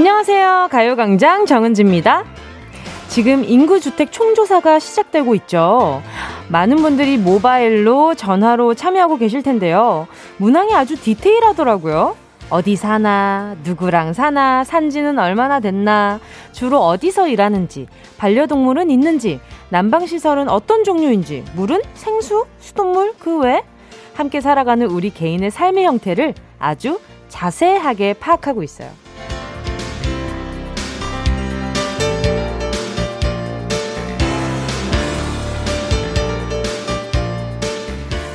안녕하세요. 가요광장 정은지입니다. 지금 인구주택 총조사가 시작되고 있죠. 많은 분들이 모바일로 전화로 참여하고 계실 텐데요. 문항이 아주 디테일하더라고요. 어디 사나, 누구랑 사나, 산지는 얼마나 됐나, 주로 어디서 일하는지, 반려동물은 있는지, 난방시설은 어떤 종류인지, 물은 생수, 수돗물, 그 외? 함께 살아가는 우리 개인의 삶의 형태를 아주 자세하게 파악하고 있어요.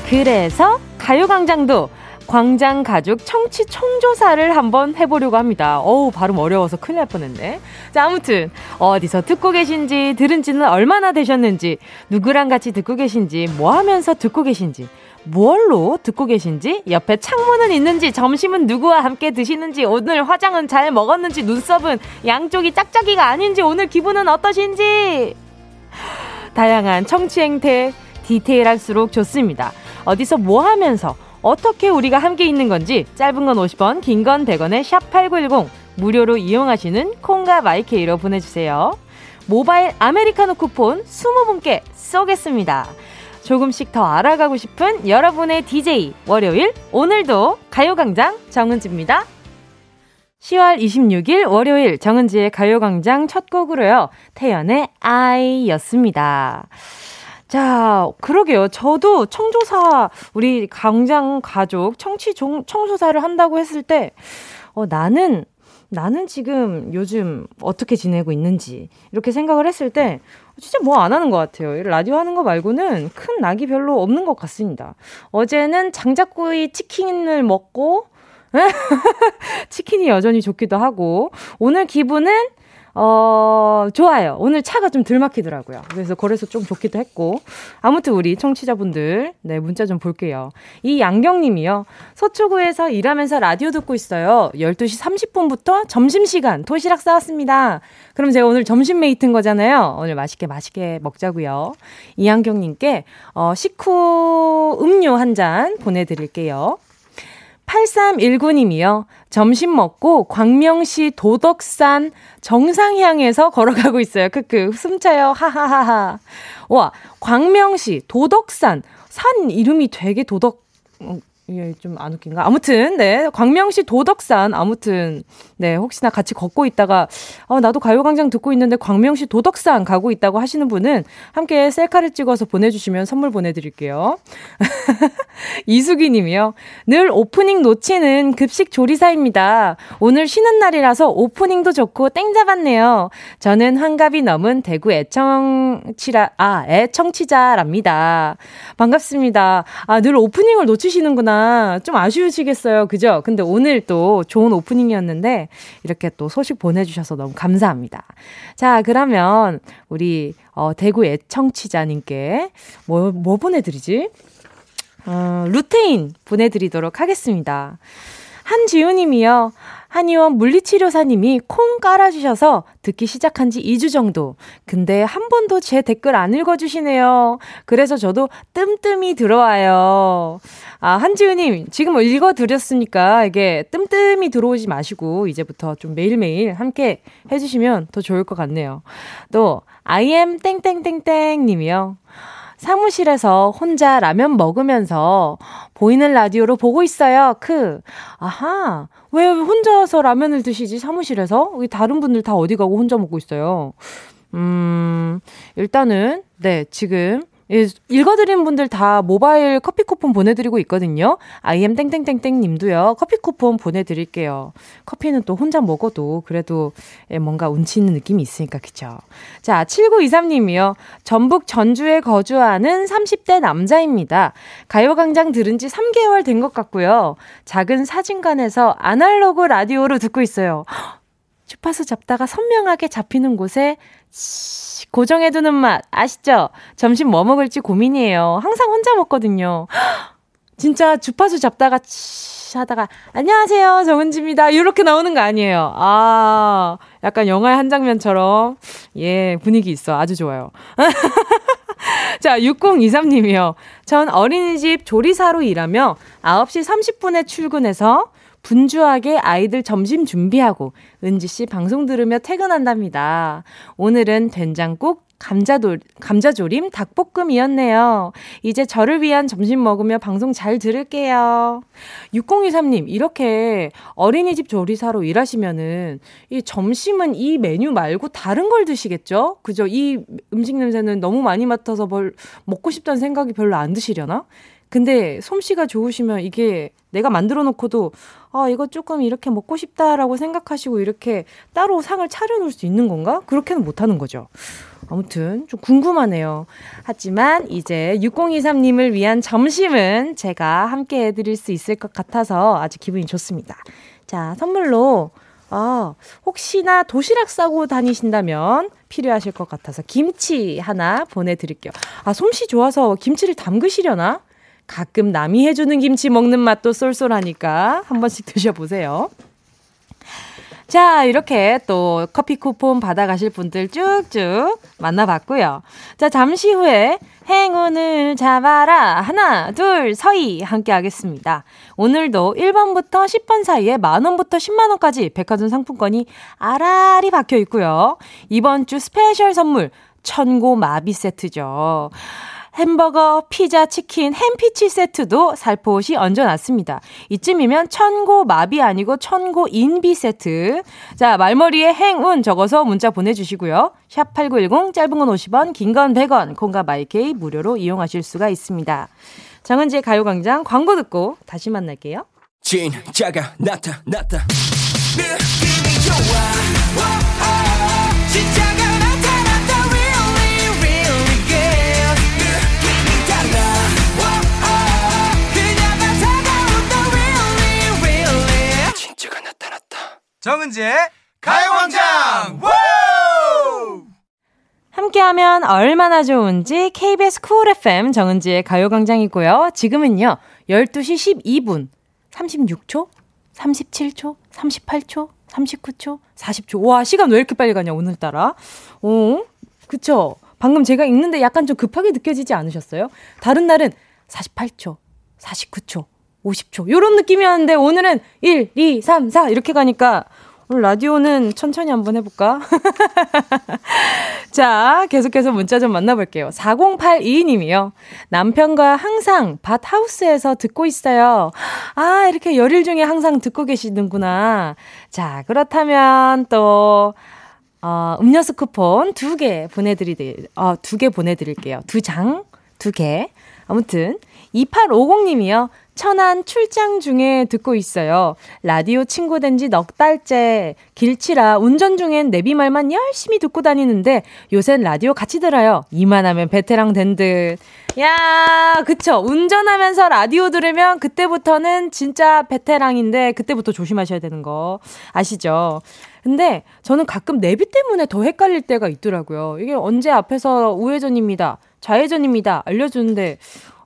그래서 가요광장도 광장 가족 청취 총조사를 한번 해보려고 합니다. 어우, 발음 어려워서 큰일 날 뻔했네. 자, 아무튼, 어디서 듣고 계신지, 들은 지는 얼마나 되셨는지, 누구랑 같이 듣고 계신지, 뭐 하면서 듣고 계신지, 뭘로 듣고 계신지, 옆에 창문은 있는지, 점심은 누구와 함께 드시는지, 오늘 화장은 잘 먹었는지, 눈썹은 양쪽이 짝짝이가 아닌지, 오늘 기분은 어떠신지. 다양한 청취 행태, 디테일할수록 좋습니다. 어디서 뭐 하면서 어떻게 우리가 함께 있는 건지 짧은 건 50원, 긴 건 100원에 샵 8910 무료로 이용하시는 콩과 마이 K로 보내주세요. 모바일 아메리카노 쿠폰 20분께 쏘겠습니다. 조금씩 더 알아가고 싶은 여러분의 DJ 월요일 오늘도 가요광장 정은지입니다. 10월 26일 월요일 정은지의 가요광장 첫 곡으로요. 태연의 아이였습니다. 자, 그러게요. 저도 청조사, 우리 강장 가족 청취 종, 청조사를 한다고 했을 때, 어, 나는, 나는 지금 요즘 어떻게 지내고 있는지, 이렇게 생각을 했을 때, 진짜 뭐 안 하는 것 같아요. 라디오 하는 거 말고는 큰 낙이 별로 없는 것 같습니다. 어제는 장작구이 치킨을 먹고, 치킨이 여전히 좋기도 하고, 오늘 기분은 어, 좋아요. 오늘 차가 좀 덜 막히더라고요. 그래서 그래서 좀 좋기도 했고. 아무튼 우리 청취자분들, 네, 문자 좀 볼게요. 이 양경님이요. 서초구에서 일하면서 라디오 듣고 있어요. 12시 30분부터 점심시간 도시락 싸왔습니다. 그럼 제가 오늘 점심 mate인 거잖아요. 오늘 맛있게 맛있게 먹자고요. 이양경님께, 어, 식후 음료 한 잔 보내드릴게요. 8319님이요. 점심 먹고 광명시 도덕산 정상 향해서 걸어가고 있어요. 크크. 숨차요. 하하하하. 와, 광명시 도덕산. 산 이름이 되게 도덕, 어, 예, 좀 안 웃긴가? 아무튼, 네. 광명시 도덕산, 아무튼, 네. 혹시나 같이 걷고 있다가, 어, 나도 가요광장 듣고 있는데 광명시 도덕산 가고 있다고 하시는 분은 함께 셀카를 찍어서 보내주시면 선물 보내드릴게요. 이수기 님이요. 늘 오프닝 놓치는 급식 조리사입니다. 오늘 쉬는 날이라서 오프닝도 좋고 땡 잡았네요. 저는 환갑이 넘은 대구 애청치라, 아, 애청치자랍니다. 반갑습니다. 아, 늘 오프닝을 놓치시는구나. 좀 아쉬우시겠어요. 그죠? 근데 오늘 또 좋은 오프닝이었는데 이렇게 또 소식 보내주셔서 너무 감사합니다. 자, 그러면 우리 어, 대구 애청치자님께 뭐, 뭐 보내드리지? 어, 루테인 보내드리도록 하겠습니다. 한지우님이요. 한의원 물리치료사님이 콩 깔아주셔서 듣기 시작한 지 2주 정도. 근데 한 번도 제 댓글 안 읽어주시네요. 그래서 저도 뜸뜸이 들어와요. 아, 한지우님, 지금 읽어드렸으니까 이게 뜸뜸이 들어오지 마시고 이제부터 좀 매일매일 함께 해주시면 더 좋을 것 같네요. 또, IM 땡땡땡땡 님이요. 사무실에서 혼자 라면 먹으면서 보이는 라디오로 보고 있어요. 크. 아하. 왜 혼자서 라면을 드시지? 사무실에서? 다른 분들 다 어디 가고 혼자 먹고 있어요. 음, 일단은, 네, 지금 예, 읽어드린 분들 다 모바일 커피 쿠폰 보내드리고 있거든요. IM 땡땡땡땡 님도요. 커피 쿠폰 보내드릴게요. 커피는 또 혼자 먹어도 그래도 예, 뭔가 운치 있는 느낌이 있으니까, 그쵸? 자, 7923 님이요. 전북 전주에 거주하는 30대 남자입니다. 가요광장 들은 지 3개월 된 것 같고요. 작은 사진관에서 아날로그 라디오로 듣고 있어요. 주파수 잡다가 선명하게 잡히는 곳에 고정해두는 맛 아시죠? 점심 뭐 먹을지 고민이에요. 항상 혼자 먹거든요. 진짜 주파수 잡다가 치 하다가 안녕하세요 정은지입니다 이렇게 나오는 거 아니에요. 아 약간 영화의 한 장면처럼 예 분위기 있어 아주 좋아요. 자 6023님이요. 전 어린이집 조리사로 일하며 9시 30분에 출근해서 분주하게 아이들 점심 준비하고 은지 씨 방송 들으며 퇴근한답니다. 오늘은 된장국, 감자도, 감자조림, 닭볶음이었네요. 이제 저를 위한 점심 먹으며 방송 잘 들을게요. 6023님, 이렇게 어린이집 조리사로 일하시면은 이 점심은 이 메뉴 말고 다른 걸 드시겠죠? 그죠? 이 음식 냄새는 너무 많이 맡아서 뭘 먹고 싶다는 생각이 별로 안 드시려나? 근데 솜씨가 좋으시면 이게 내가 만들어 놓고도 아, 이거 조금 이렇게 먹고 싶다라고 생각하시고 이렇게 따로 상을 차려 놓을 수 있는 건가? 그렇게는 못 하는 거죠. 아무튼 좀 궁금하네요. 하지만 이제 6023님을 위한 점심은 제가 함께 해드릴 수 있을 것 같아서 아주 기분이 좋습니다. 자, 선물로 아, 혹시나 도시락 싸고 다니신다면 필요하실 것 같아서 김치 하나 보내드릴게요. 아, 솜씨 좋아서 김치를 담그시려나? 가끔 남이 해주는 김치 먹는 맛도 쏠쏠하니까 한 번씩 드셔보세요. 자, 이렇게 또 커피 쿠폰 받아가실 분들 쭉쭉 만나봤고요. 자, 잠시 후에 행운을 잡아라. 하나, 둘, 서희. 함께 하겠습니다. 오늘도 1번부터 10번 사이에 만원부터 10만원까지 백화점 상품권이 아라리 박혀 있고요. 이번 주 스페셜 선물, 천고 마비 세트죠. 햄버거, 피자, 치킨, 햄피치 세트도 살포시 얹어놨습니다. 이쯤이면 천고 마비 아니고 천고 인비 세트. 자, 말머리에 행운 적어서 문자 보내주시고요. 샵 8910, 짧은 건 50원, 긴 건 100원, 콩과 마이케이 무료로 이용하실 수가 있습니다. 정은지의 가요광장 광고 듣고 다시 만날게요. 진짜가 나타났다. 느낌이 좋아. 오, 오, 진짜가 정은지의 가요광장 함께하면 얼마나 좋은지 KBS 쿨 FM 정은지의 가요광장이고요. 지금은요 12시 12분 36초, 37초, 38초, 39초, 40초. 와 시간 왜 이렇게 빨리 가냐 오늘따라. 어, 그쵸? 방금 제가 읽는데 약간 좀 급하게 느껴지지 않으셨어요? 다른 날은 48초, 49초, 50초. 요런 느낌이었는데 오늘은 1, 2, 3, 4 이렇게 가니까 오늘 라디오는 천천히 한번 해볼까? 자, 계속해서 문자 좀 만나볼게요. 4082님이요. 남편과 항상 밭 하우스에서 듣고 있어요. 아, 이렇게 열일 중에 항상 듣고 계시는구나. 자, 그렇다면 또, 어, 음료수 쿠폰 두 개 보내드리, 어, 두 개 보내드릴게요. 두 장, 두 개. 아무튼, 2850님이요. 천안 출장 중에 듣고 있어요. 라디오 친구 된 지 넉 달째. 길치라 운전 중엔 내비 말만 열심히 듣고 다니는데 요샌 라디오 같이 들어요. 이만하면 베테랑 된 듯. 야, 그쵸. 운전하면서 라디오 들으면 그때부터는 진짜 베테랑인데 그때부터 조심하셔야 되는 거 아시죠? 근데 저는 가끔 내비 때문에 더 헷갈릴 때가 있더라고요. 이게 언제 앞에서 우회전입니다. 좌회전입니다. 알려주는데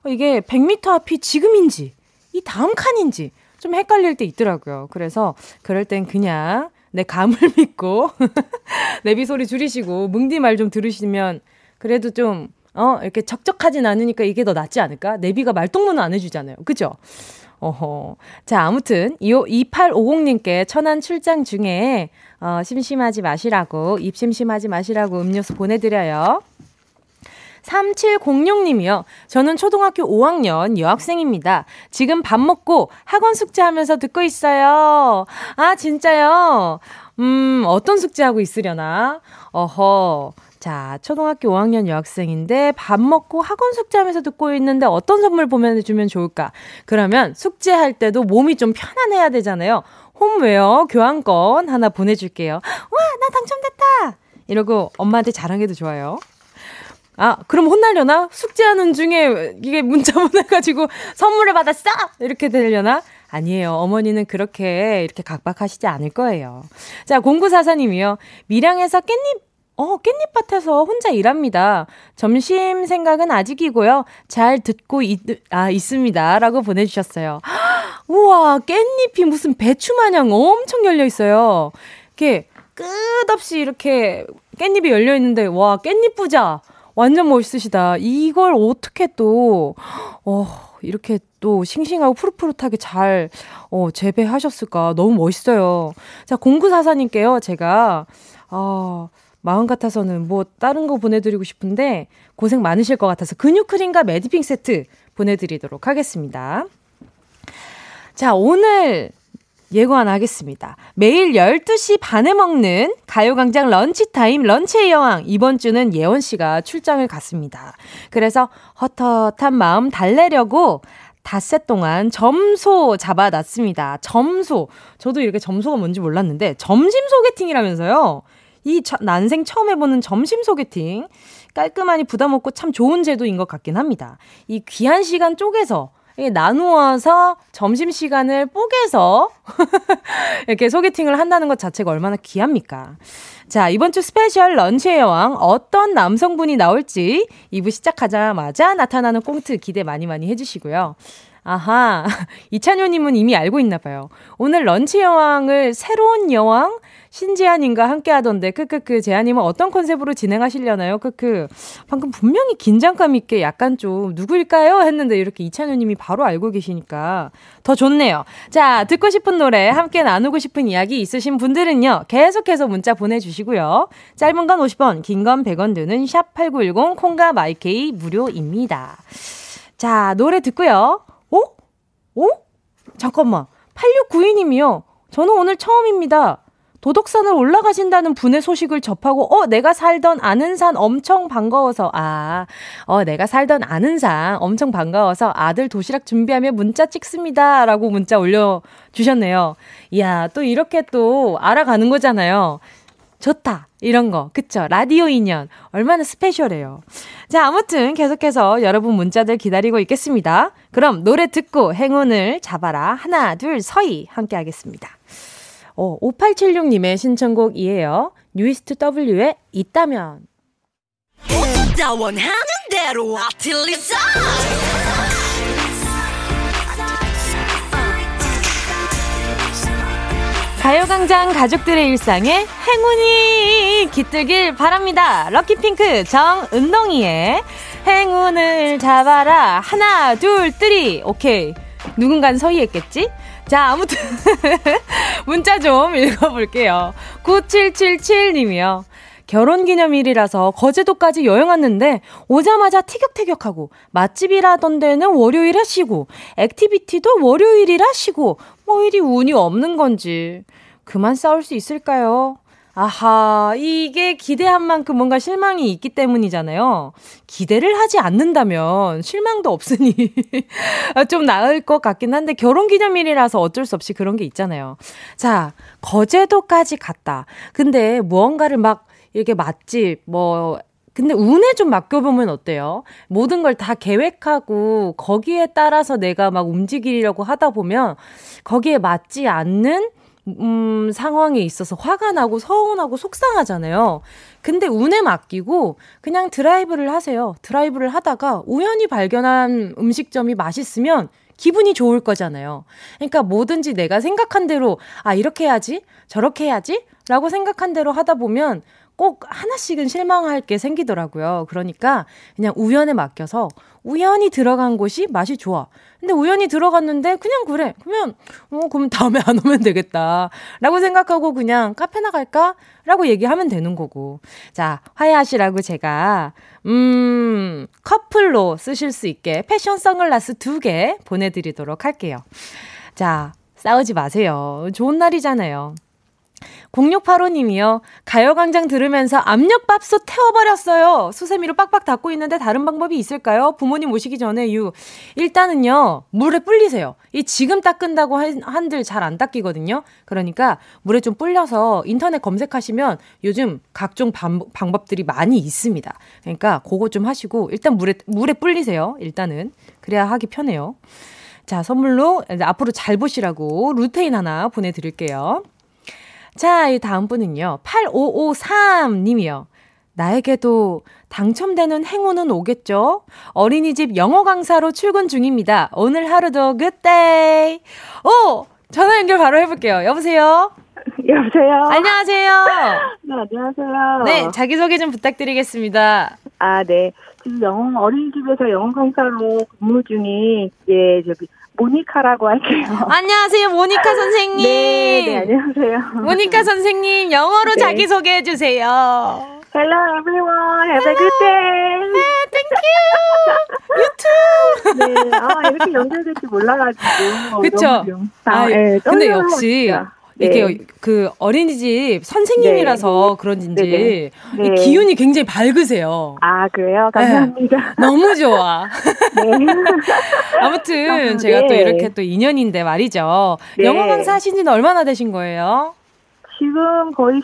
이게 100m 앞이 지금인지 이 다음 칸인지 좀 헷갈릴 때 있더라고요. 그래서 그럴 땐 그냥 내 감을 믿고 내비 소리 줄이시고 뭉디 말 좀 들으시면 그래도 좀 어, 이렇게 적적하진 않으니까 이게 더 낫지 않을까? 내비가 말동무는 안 해주잖아요. 그죠? 어허. 자, 아무튼, 2850님께 천안 출장 중에, 어, 심심하지 마시라고, 입 심심하지 마시라고 음료수 보내드려요. 3706님이요. 저는 초등학교 5학년 여학생입니다. 지금 밥 먹고 학원 숙제하면서 듣고 있어요. 아, 진짜요? 음, 어떤 숙제하고 있으려나? 어허. 자, 초등학교 5학년 여학생인데 밥 먹고 학원 숙제하면서 듣고 있는데 어떤 선물 보내주면 좋을까? 그러면 숙제할 때도 몸이 좀 편안해야 되잖아요. 홈웨어 교환권 하나 보내줄게요. 와, 나 당첨됐다! 이러고 엄마한테 자랑해도 좋아요. 아, 그럼 혼나려나? 숙제하는 중에 이게 문자 보내가지고 선물을 받았어! 이렇게 되려나? 아니에요. 어머니는 그렇게 이렇게 각박하시지 않을 거예요. 자, 공구사사님이요. 밀양에서 깻잎, 어, 깻잎밭에서 혼자 일합니다. 점심 생각은 아직이고요. 잘 듣고 있, 아, 있습니다. 라고 보내주셨어요. 우와, 깻잎이 무슨 배추 마냥 엄청 열려 있어요. 이렇게 끝없이 이렇게 깻잎이 열려 있는데, 와, 깻잎 부자. 완전 멋있으시다. 이걸 어떻게 또, 어, 이렇게 또 싱싱하고 푸릇푸릇하게 잘, 어, 재배하셨을까. 너무 멋있어요. 자, 공구사사님께요, 제가, 어, 마음 같아서는 뭐 다른 거 보내드리고 싶은데 고생 많으실 것 같아서 근육 크림과 매디핑 세트 보내드리도록 하겠습니다. 자, 오늘 예고 하나 하겠습니다. 매일 12시 반에 먹는 가요광장 런치타임 런치의 여왕. 이번 주는 예원씨가 출장을 갔습니다. 그래서 헛헛한 마음 달래려고 닷새 동안 점소 잡아놨습니다. 점소. 저도 이렇게 점소가 뭔지 몰랐는데, 점심 소개팅이라면서요. 이 난생 처음 해보는 점심 소개팅. 깔끔하니 부담 없고 참 좋은 제도인 것 같긴 합니다. 이 귀한 시간 쪼개서 나누어서 점심시간을 뽀개서 이렇게 소개팅을 한다는 것 자체가 얼마나 귀합니까? 자, 이번 주 스페셜 런치의 여왕 어떤 남성분이 나올지 2부 시작하자마자 나타나는 꽁트 기대 많이 많이 해주시고요. 아하, 이찬효님은 이미 알고 있나 봐요. 오늘 런치 여왕을 새로운 여왕? 신지아님과 함께 하던데, 크크크, 제아님은 어떤 컨셉으로 진행하시려나요? 크크. 방금 분명히 긴장감 있게 약간 좀, 누구일까요? 했는데 이렇게 이찬우님이 바로 알고 계시니까 더 좋네요. 자, 듣고 싶은 노래, 함께 나누고 싶은 이야기 있으신 분들은요, 계속해서 문자 보내주시고요. 짧은 건 50원, 긴 건 100원 드는 샵8910, 콩과 마이케이 무료입니다. 자, 노래 듣고요. 오? 오? 잠깐만. 8692님이요. 저는 오늘 처음입니다. 도덕산을 올라가신다는 분의 소식을 접하고, 어, 내가 살던 아는 산 엄청 반가워서, 아, 어, 내가 살던 아는 산 엄청 반가워서 아들 도시락 준비하며 문자 찍습니다. 라고 문자 올려주셨네요. 이야, 또 이렇게 또 알아가는 거잖아요. 좋다. 이런 거. 그쵸? 라디오 인연. 얼마나 스페셜해요. 자, 아무튼 계속해서 여러분 문자들 기다리고 있겠습니다. 그럼 노래 듣고 행운을 잡아라. 하나, 둘, 서희. 함께 하겠습니다. 어, 5876님의 신청곡이에요. 뉴이스트 W의 있다면. 가요광장 가족들의 일상에 행운이 깃들길 바랍니다. 럭키핑크 정은동이의 행운을 잡아라. 하나, 둘, 뜨리. 오케이. 누군간 서희했겠지? 자, 아무튼 문자 좀 읽어볼게요. 9777님이요. 결혼 기념일이라서 거제도까지 여행 왔는데 오자마자 티격태격하고 맛집이라던 데는 월요일에 쉬고 액티비티도 월요일이라 쉬고 뭐 이리 운이 없는 건지 그만 싸울 수 있을까요? 아하, 이게 기대한 만큼 뭔가 실망이 있기 때문이잖아요. 기대를 하지 않는다면 실망도 없으니 좀 나을 것 같긴 한데 결혼 기념일이라서 어쩔 수 없이 그런 게 있잖아요. 자, 거제도까지 갔다. 근데 무언가를 막 이렇게 맛집, 뭐, 근데 운에 좀 맡겨보면 어때요? 모든 걸 다 계획하고 거기에 따라서 내가 막 움직이려고 하다 보면 거기에 맞지 않는 음, 상황에 있어서 화가 나고 서운하고 속상하잖아요. 근데 운에 맡기고 그냥 드라이브를 하세요. 드라이브를 하다가 우연히 발견한 음식점이 맛있으면 기분이 좋을 거잖아요. 그러니까 뭐든지 내가 생각한 대로 아, 이렇게 해야지, 저렇게 해야지 라고 생각한 대로 하다 보면 꼭 하나씩은 실망할 게 생기더라고요. 그러니까 그냥 우연에 맡겨서 우연히 들어간 곳이 맛이 좋아. 근데 우연히 들어갔는데 그냥 그래. 그러면 어 그럼 다음에 안 오면 되겠다. 라고 생각하고 그냥 카페 나 갈까? 라고 얘기하면 되는 거고. 자, 화해하시라고 제가 음, 커플로 쓰실 수 있게 패션 선글라스 두 개 보내 드리도록 할게요. 자, 싸우지 마세요. 좋은 날이잖아요. 0685님이요. 가요광장 들으면서 압력밥솥 태워버렸어요. 수세미로 빡빡 닦고 있는데 다른 방법이 있을까요? 부모님 오시기 전에 유. 일단은요, 물에 불리세요. 이 지금 닦은다고 한들 잘 안 닦이거든요. 그러니까 물에 좀 불려서 인터넷 검색하시면 요즘 각종 방, 방법들이 많이 있습니다. 그러니까 그거 좀 하시고 일단 물에, 물에 불리세요. 일단은. 그래야 하기 편해요. 자, 선물로 앞으로 잘 보시라고 루테인 하나 보내드릴게요. 자, 이 다음 분은요. 8553님이요. 나에게도 당첨되는 행운은 오겠죠? 어린이집 영어 강사로 출근 중입니다. 오늘 하루도 good day. 오! 전화 연결 바로 해볼게요. 여보세요? 여보세요? 안녕하세요? 네, 안녕하세요. 네, 자기소개 좀 부탁드리겠습니다. 아, 네. 지금 영어 어린이집에서 영어 강사로 근무 중인 예 저기 모니카라고 할게요. 안녕하세요, 모니카 선생님. 네, 네 안녕하세요. 모니카 선생님 영어로 네. 자기 소개 해 주세요. Hello everyone, have a good day. 네, thank you. You too. 네, 아 이렇게 연결될지 몰라가지고. 그쵸. 아, 네, 근데 역시. 진짜. 이게 네. 그 어린이집 선생님이라서 네. 그런지 네. 네. 기운이 굉장히 밝으세요. 아 그래요? 감사합니다. 네. 너무 좋아. 네. 아무튼 아, 제가 또 이렇게 또 인연인데 말이죠. 영어 강사 하신 지는 얼마나 되신 거예요? 지금 거의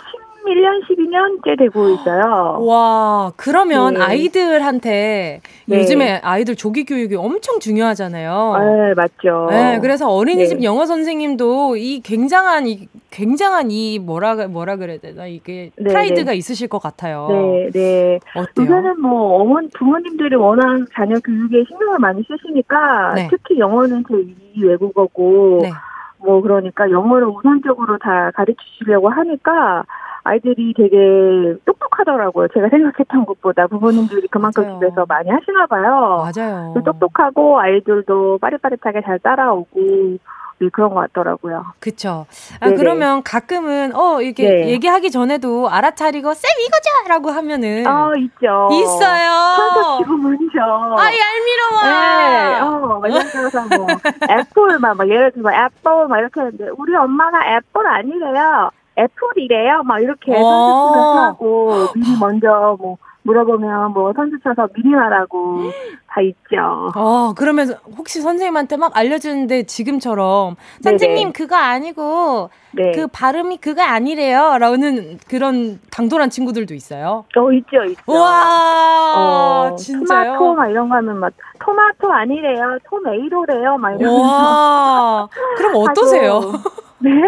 1년, 12년째 되고 있어요. 와, 그러면 네. 아이들한테 네. 요즘에 아이들 조기 교육이 엄청 중요하잖아요. 네, 맞죠. 네, 그래서 어린이집 네. 영어 선생님도 이 굉장한 이 굉장한 이 뭐라 뭐라 그래야 되나 이게 네, 프라이드가 네. 있으실 것 같아요. 네, 네. 어때요? 요새는 뭐 어머니 부모님들이 워낙 자녀 교육에 신경을 많이 쓰시니까 특히 영어는 제2 외국어고 뭐 그러니까 영어를 우선적으로 다 가르치시려고 하니까 아이들이 되게 똑똑하더라고요. 제가 생각했던 것보다 부모님들이 그만큼 맞아요. 집에서 많이 하시나 봐요. 맞아요. 똑똑하고 아이들도 빠릿빠릿하게 잘 따라오고 네, 그런 것 같더라고요. 그쵸. 아, 그러면 가끔은, 어, 이렇게 네. 얘기하기 전에도 알아차리고, 쌤, 이거죠! 라고 하면은. 어, 있죠. 있어요. 문죠. 아, 얄미러워. 네, 어, 막 예를 들어서 뭐, 애플, 막, 막 예를 들어서 애플, 막 이렇게 했는데, 우리 엄마가 애플 아니래요. apple이래요. 막 이렇게 어. 선수 하고 미리 먼저 뭐 물어보면 뭐 선수 쳐서 미리 말하고 다 있죠. 어, 그러면 혹시 선생님한테 막 알려주는데 지금처럼 선생님 그거 아니고 네. 그 발음이 그거 아니래요. 라는 그런 당돌한 친구들도 있어요. 어, 있죠, 있죠. 와, 어, 진짜요? 토마토 막 이런 거 하면 막 토마토 아니래요. 토메이로래요. 막 이러면서. 와, 그럼 어떠세요? 네?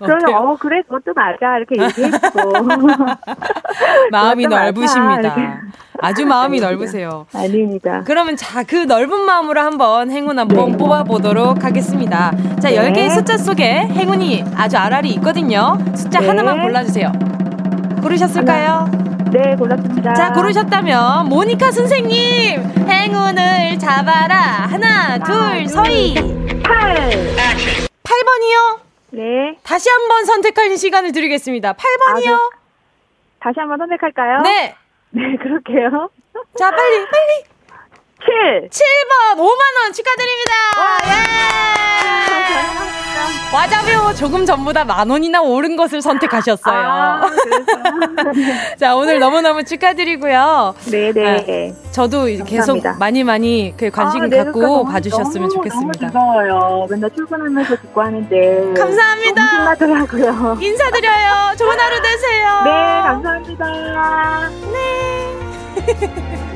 저는, 어, 그래, 그것도 맞아. 이렇게 얘기했고. 마음이 넓으십니다. 아주 마음이 넓으세요. 아닙니다. 그러면 자, 그 넓은 마음으로 한번 행운 한번 네. 뽑아보도록 하겠습니다. 자, 네. 10개의 숫자 속에 행운이 아주 알알이 있거든요. 숫자 네. 하나만 골라주세요. 고르셨을까요? 하나. 네, 골랐습니다. 자, 고르셨다면, 모니카 선생님, 행운을 잡아라. 하나, 하나 둘, 서희. 8. 8번이요? 네. 다시 한번 선택할 시간을 드리겠습니다. 8번이요. 아, 다시 한번 선택할까요? 네. 네, 그럴게요. 자, 빨리, 빨리. 7. 7번 5만원 축하드립니다. 와, 예. 와자묘 조금 전보다 만 원이나 오른 것을 선택하셨어요. 아, 자, 오늘 너무너무 축하드리고요. 네네. 아, 저도 감사합니다. 계속 많이 많이 그 관심 아, 네, 갖고 그러니까 봐주셨으면 너무, 좋겠습니다. 너무 즐거워요. 맨날 출근하면서 듣고 하는데. 감사합니다. 신나더라고요. 인사드려요. 좋은 하루 되세요. 네, 감사합니다. 네.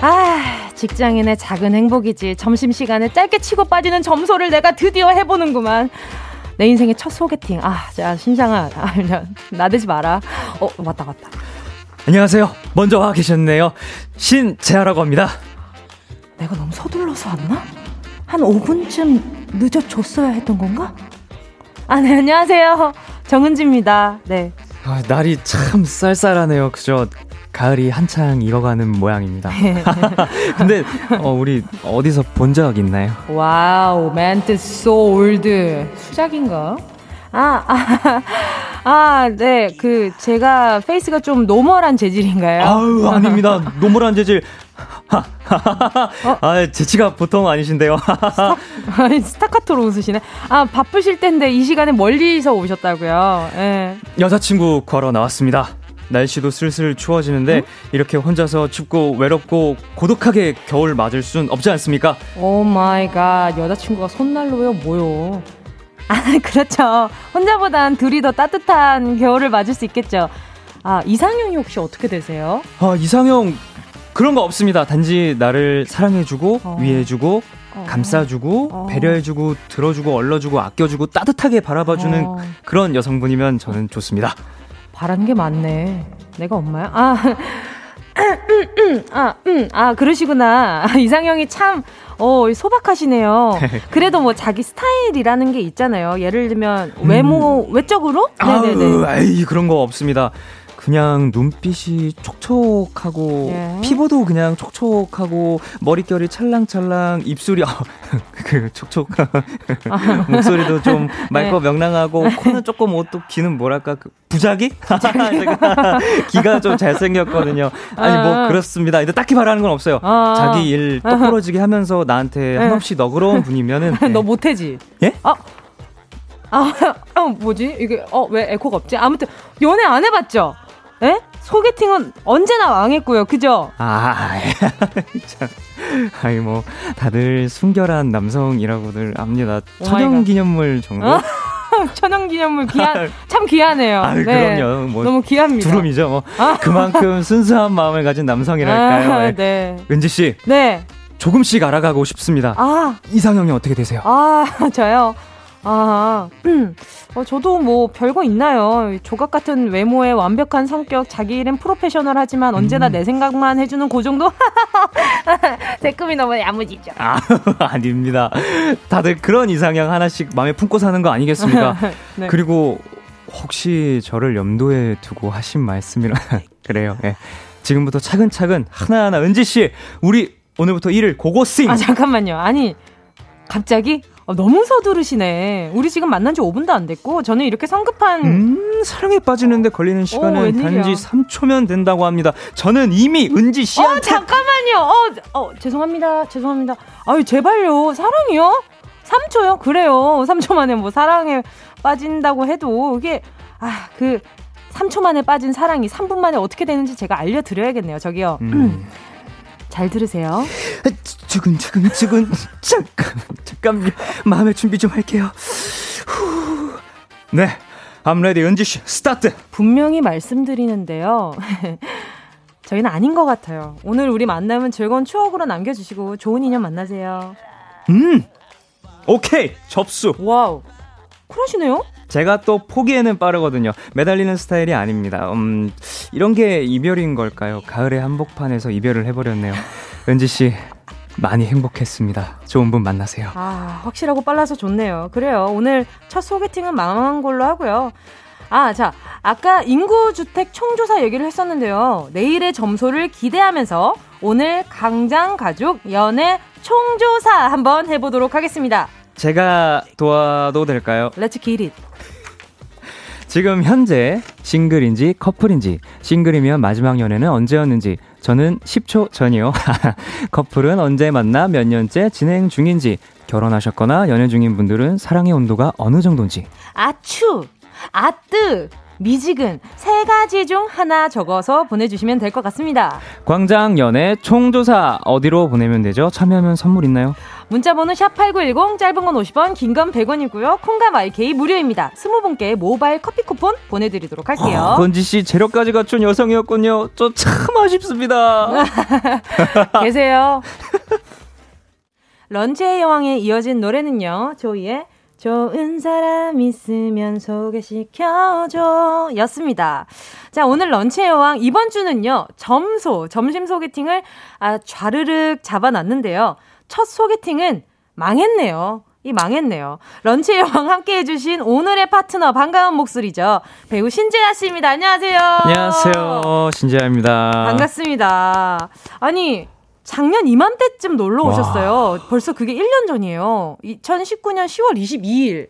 아, 직장인의 작은 행복이지. 점심시간에 짧게 치고 빠지는 점소를 내가 드디어 해보는구만. 내 인생의 첫 소개팅. 아, 자, 심상아. 아, 나대지 마라. 어, 맞다, 맞다. 안녕하세요. 먼저 와 계셨네요. 신재하라고 합니다. 내가 너무 서둘러서 왔나? 한 5분쯤 늦어줬어야 했던 건가? 아, 네, 안녕하세요. 정은지입니다. 네. 아, 날이 참 쌀쌀하네요. 그죠? 가을이 한창 익어가는 모양입니다. 근데 어, 우리 어디서 본 적 있나요? Wow, 멘트 so old. 수작인가? 아, 아, 아, 네, 그, 제가 페이스가 좀 normal한 재질인가요? 아유, 아닙니다. normal한 재질. 어? 아, 재치가 보통 아니신데요. 스타, 아니, 스타카토로 웃으시네. 아, 바쁘실 텐데 이 시간에 멀리서 오셨다고요. 예. 여자친구 걸어 나왔습니다. 날씨도 슬슬 추워지는데 응? 이렇게 혼자서 춥고 외롭고 고독하게 겨울 맞을 순 없지 않습니까? Oh my god. 여자친구가 손난로요? 뭐요? 아, 그렇죠. 혼자보단 둘이 더 따뜻한 겨울을 맞을 수 있겠죠. 아, 이상형이 혹시 어떻게 되세요? 아, 이상형 그런 거 없습니다. 단지 나를 사랑해주고 어. 위해주고 어. 감싸주고 어. 배려해주고 들어주고 얼러주고 아껴주고 따뜻하게 바라봐주는 어. 그런 여성분이면 저는 좋습니다. 바란 게 많네. 내가 엄마야? 아, 아, 음, 아 그러시구나. 이상형이 참 어, 소박하시네요. 그래도 뭐 자기 스타일이라는 게 있잖아요. 예를 들면 외모 음. 외적으로? 네네네. 아유, 그런 거 없습니다. 그냥 눈빛이 촉촉하고 예. 피부도 그냥 촉촉하고 머릿결이 찰랑찰랑 입술이 아, 그 촉촉한 목소리도 좀 맑고 네. 명랑하고 코는 조금 옷도 기는 뭐랄까 그 부자기? 기가 좀 잘생겼거든요. 아니 뭐 아. 그렇습니다. 근데 딱히 바라는 건 없어요. 아. 자기 일 똑부러지게 하면서 나한테 네. 한없이 너그러운 분이면은 네. 너 못해지? 예? 아. 아, 아, 뭐지? 이게, 어, 왜 에코가 없지? 아무튼, 연애 안 해봤죠? 에? 소개팅은 언제나 왕했고요. 그죠? 아, 참. 아니, 뭐, 다들 순결한 남성이라고들 압니다. 천연 기념물 정도? 어? 천연 기념물 귀한, 참 귀하네요. 아, 네. 그럼요. 뭐 너무 귀합니다. 두름이죠. 뭐. 아. 그만큼 순수한 마음을 가진 남성이랄까요. 아, 네. 은지 씨. 네. 조금씩 알아가고 싶습니다. 아. 이상형이 어떻게 되세요? 아, 저요? 아, 음. 어, 저도 뭐 별거 있나요? 조각 같은 외모에 완벽한 성격, 자기 일은 프로페셔널 하지만 언제나 음. 내 생각만 해주는 그 정도? 제 꿈이 너무 야무지죠. 아, 아닙니다. 다들 그런 이상형 하나씩 마음에 품고 사는 거 아니겠습니까? 네. 그리고 혹시 저를 염두에 두고 하신 말씀이라 그래요. 예. 지금부터 차근차근 하나하나 은지 씨, 우리 오늘부터 일을 고고싱. 아 잠깐만요. 아니 갑자기 어, 너무 서두르시네. 우리 지금 만난 지 5분도 안 됐고, 저는 이렇게 성급한. 음, 사랑에 빠지는데 걸리는 시간은 오, 단지 3초면 된다고 합니다. 저는 이미 은지 씨한테. 어, 잠깐만요. 어, 어, 죄송합니다. 죄송합니다. 아유, 제발요. 사랑이요? 3초요? 그래요. 3초 만에 뭐 사랑에 빠진다고 해도, 이게, 아, 그, 3초 만에 빠진 사랑이 3분 만에 어떻게 되는지 제가 알려 드려야겠네요. 저기요. 음. 잘 들으세요. 두근두근두근 잠깐 잠깐 마음의 준비 좀 할게요. 후. 네, I'm ready 은지 씨 스타트. 분명히 말씀드리는데요. 저희는 아닌 것 같아요. 오늘 우리 만남은 즐거운 추억으로 남겨주시고 좋은 인연 만나세요. 음, 오케이 접수. Wow, 쿨하시네요. 제가 또 포기에는 빠르거든요. 매달리는 스타일이 아닙니다. 음, 이런 게 이별인 걸까요? 가을의 한복판에서 이별을 해버렸네요. 은지 씨, 많이 행복했습니다. 좋은 분 만나세요. 아, 확실하고 빨라서 좋네요. 그래요. 오늘 첫 소개팅은 망한 걸로 하고요. 아, 자, 아까 인구주택 총조사 얘기를 했었는데요. 내일의 점수를 기대하면서 오늘 강장 가족 연애 총조사 한번 해보도록 하겠습니다. 제가 도와도 될까요? Let's get it. 지금 현재 싱글인지 커플인지, 싱글이면 마지막 연애는 언제였는지, 저는 10초 전이요. 커플은 언제 만나 몇 년째 진행 중인지, 결혼하셨거나 연애 중인 분들은 사랑의 온도가 어느 정도인지. 아추! 아뜨! 미지근 세 가지 중 하나 적어서 보내주시면 될 것 같습니다. 광장 연애 총조사 어디로 보내면 되죠? 참여하면 선물 있나요? 문자번호 샵8910 짧은 건 50원 긴 건 100원이고요. 콩과 마이케이 무료입니다. 20분께 모바일 커피 쿠폰 보내드리도록 할게요. 아, 건지씨 재력까지 갖춘 여성이었군요. 저 참 아쉽습니다. 계세요. 런치의 여왕에 이어진 노래는요. 조이의 좋은 사람 있으면 소개시켜줘. 였습니다. 자, 오늘 런치의 여왕 이번 주는요, 점소, 점심 소개팅을 아, 좌르륵 잡아놨는데요. 첫 소개팅은 망했네요. 이 망했네요. 런치의 여왕 함께 해주신 오늘의 파트너 반가운 목소리죠. 배우 신재하 씨입니다. 안녕하세요. 안녕하세요. 신재하입니다. 반갑습니다. 아니, 작년 이맘때쯤 놀러 오셨어요. 와. 벌써 그게 1년 전이에요. 2019년 10월 22일.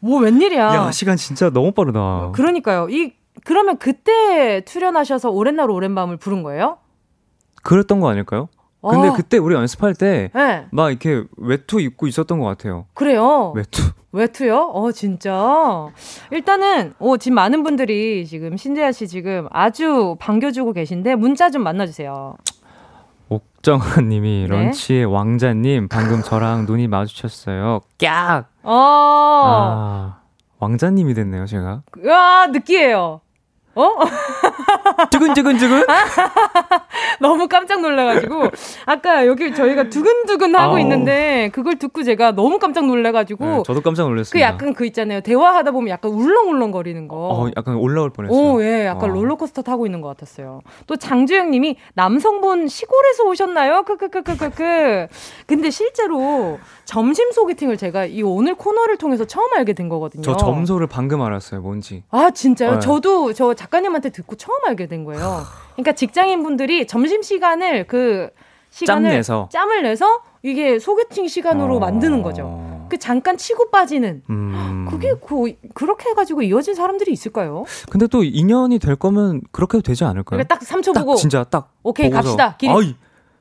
뭐 웬일이야. 야, 시간 진짜 너무 빠르다. 그러니까요. 이 그러면 그때 출연하셔서 오랜 날 오랜 밤을 부른 거예요? 그랬던 거 아닐까요? 근데 아. 그때 우리 연습할 때막 네. 이렇게 외투 입고 있었던 것 같아요. 그래요? 외투. 외투요? 어, 진짜. 일단은, 어, 지금 많은 분들이 지금 신재하 씨 지금 아주 반겨주고 계신데 문자 좀 만나주세요. 옥정아 님이 네? 런치의 왕자님 방금 저랑 눈이 마주쳤어요. 깍! 어. 아, 왕자님이 됐네요, 제가. 와, 느끼해요. 어? 두근두근두근? 너무 깜짝 놀라가지고 아까 여기 저희가 두근두근 하고 아우. 있는데 그걸 듣고 제가 너무 깜짝 놀라가지고 네, 저도 깜짝 놀랐습니다. 그 약간 그 있잖아요 대화하다 보면 약간 울렁울렁 거리는 거. 어, 약간 올라올 뻔했어요. 오, 예, 약간 어. 롤러코스터 타고 있는 것 같았어요. 또 장주영님이 남성분 시골에서 오셨나요? 크크크크크크. 근데 실제로 점심 소개팅을 제가 이 오늘 코너를 통해서 처음 알게 된 거거든요. 저 점소를 방금 알았어요. 뭔지. 아 진짜요? 네. 저도 저 작가님한테 듣고 처음 알게 된 거예요. 그러니까 직장인 분들이 점심 시간을 그 시간을 짬 내서. 짬을 내서 이게 소개팅 시간으로 어... 만드는 거죠. 그 잠깐 치고 빠지는. 음... 그게 그, 그렇게 해가지고 이어진 사람들이 있을까요? 근데 또 인연이 될 거면 그렇게 되지 않을까요? 그러니까 딱 3초 보고. 진짜 딱. 오케이, 보고서. 갑시다. 길이. 아이,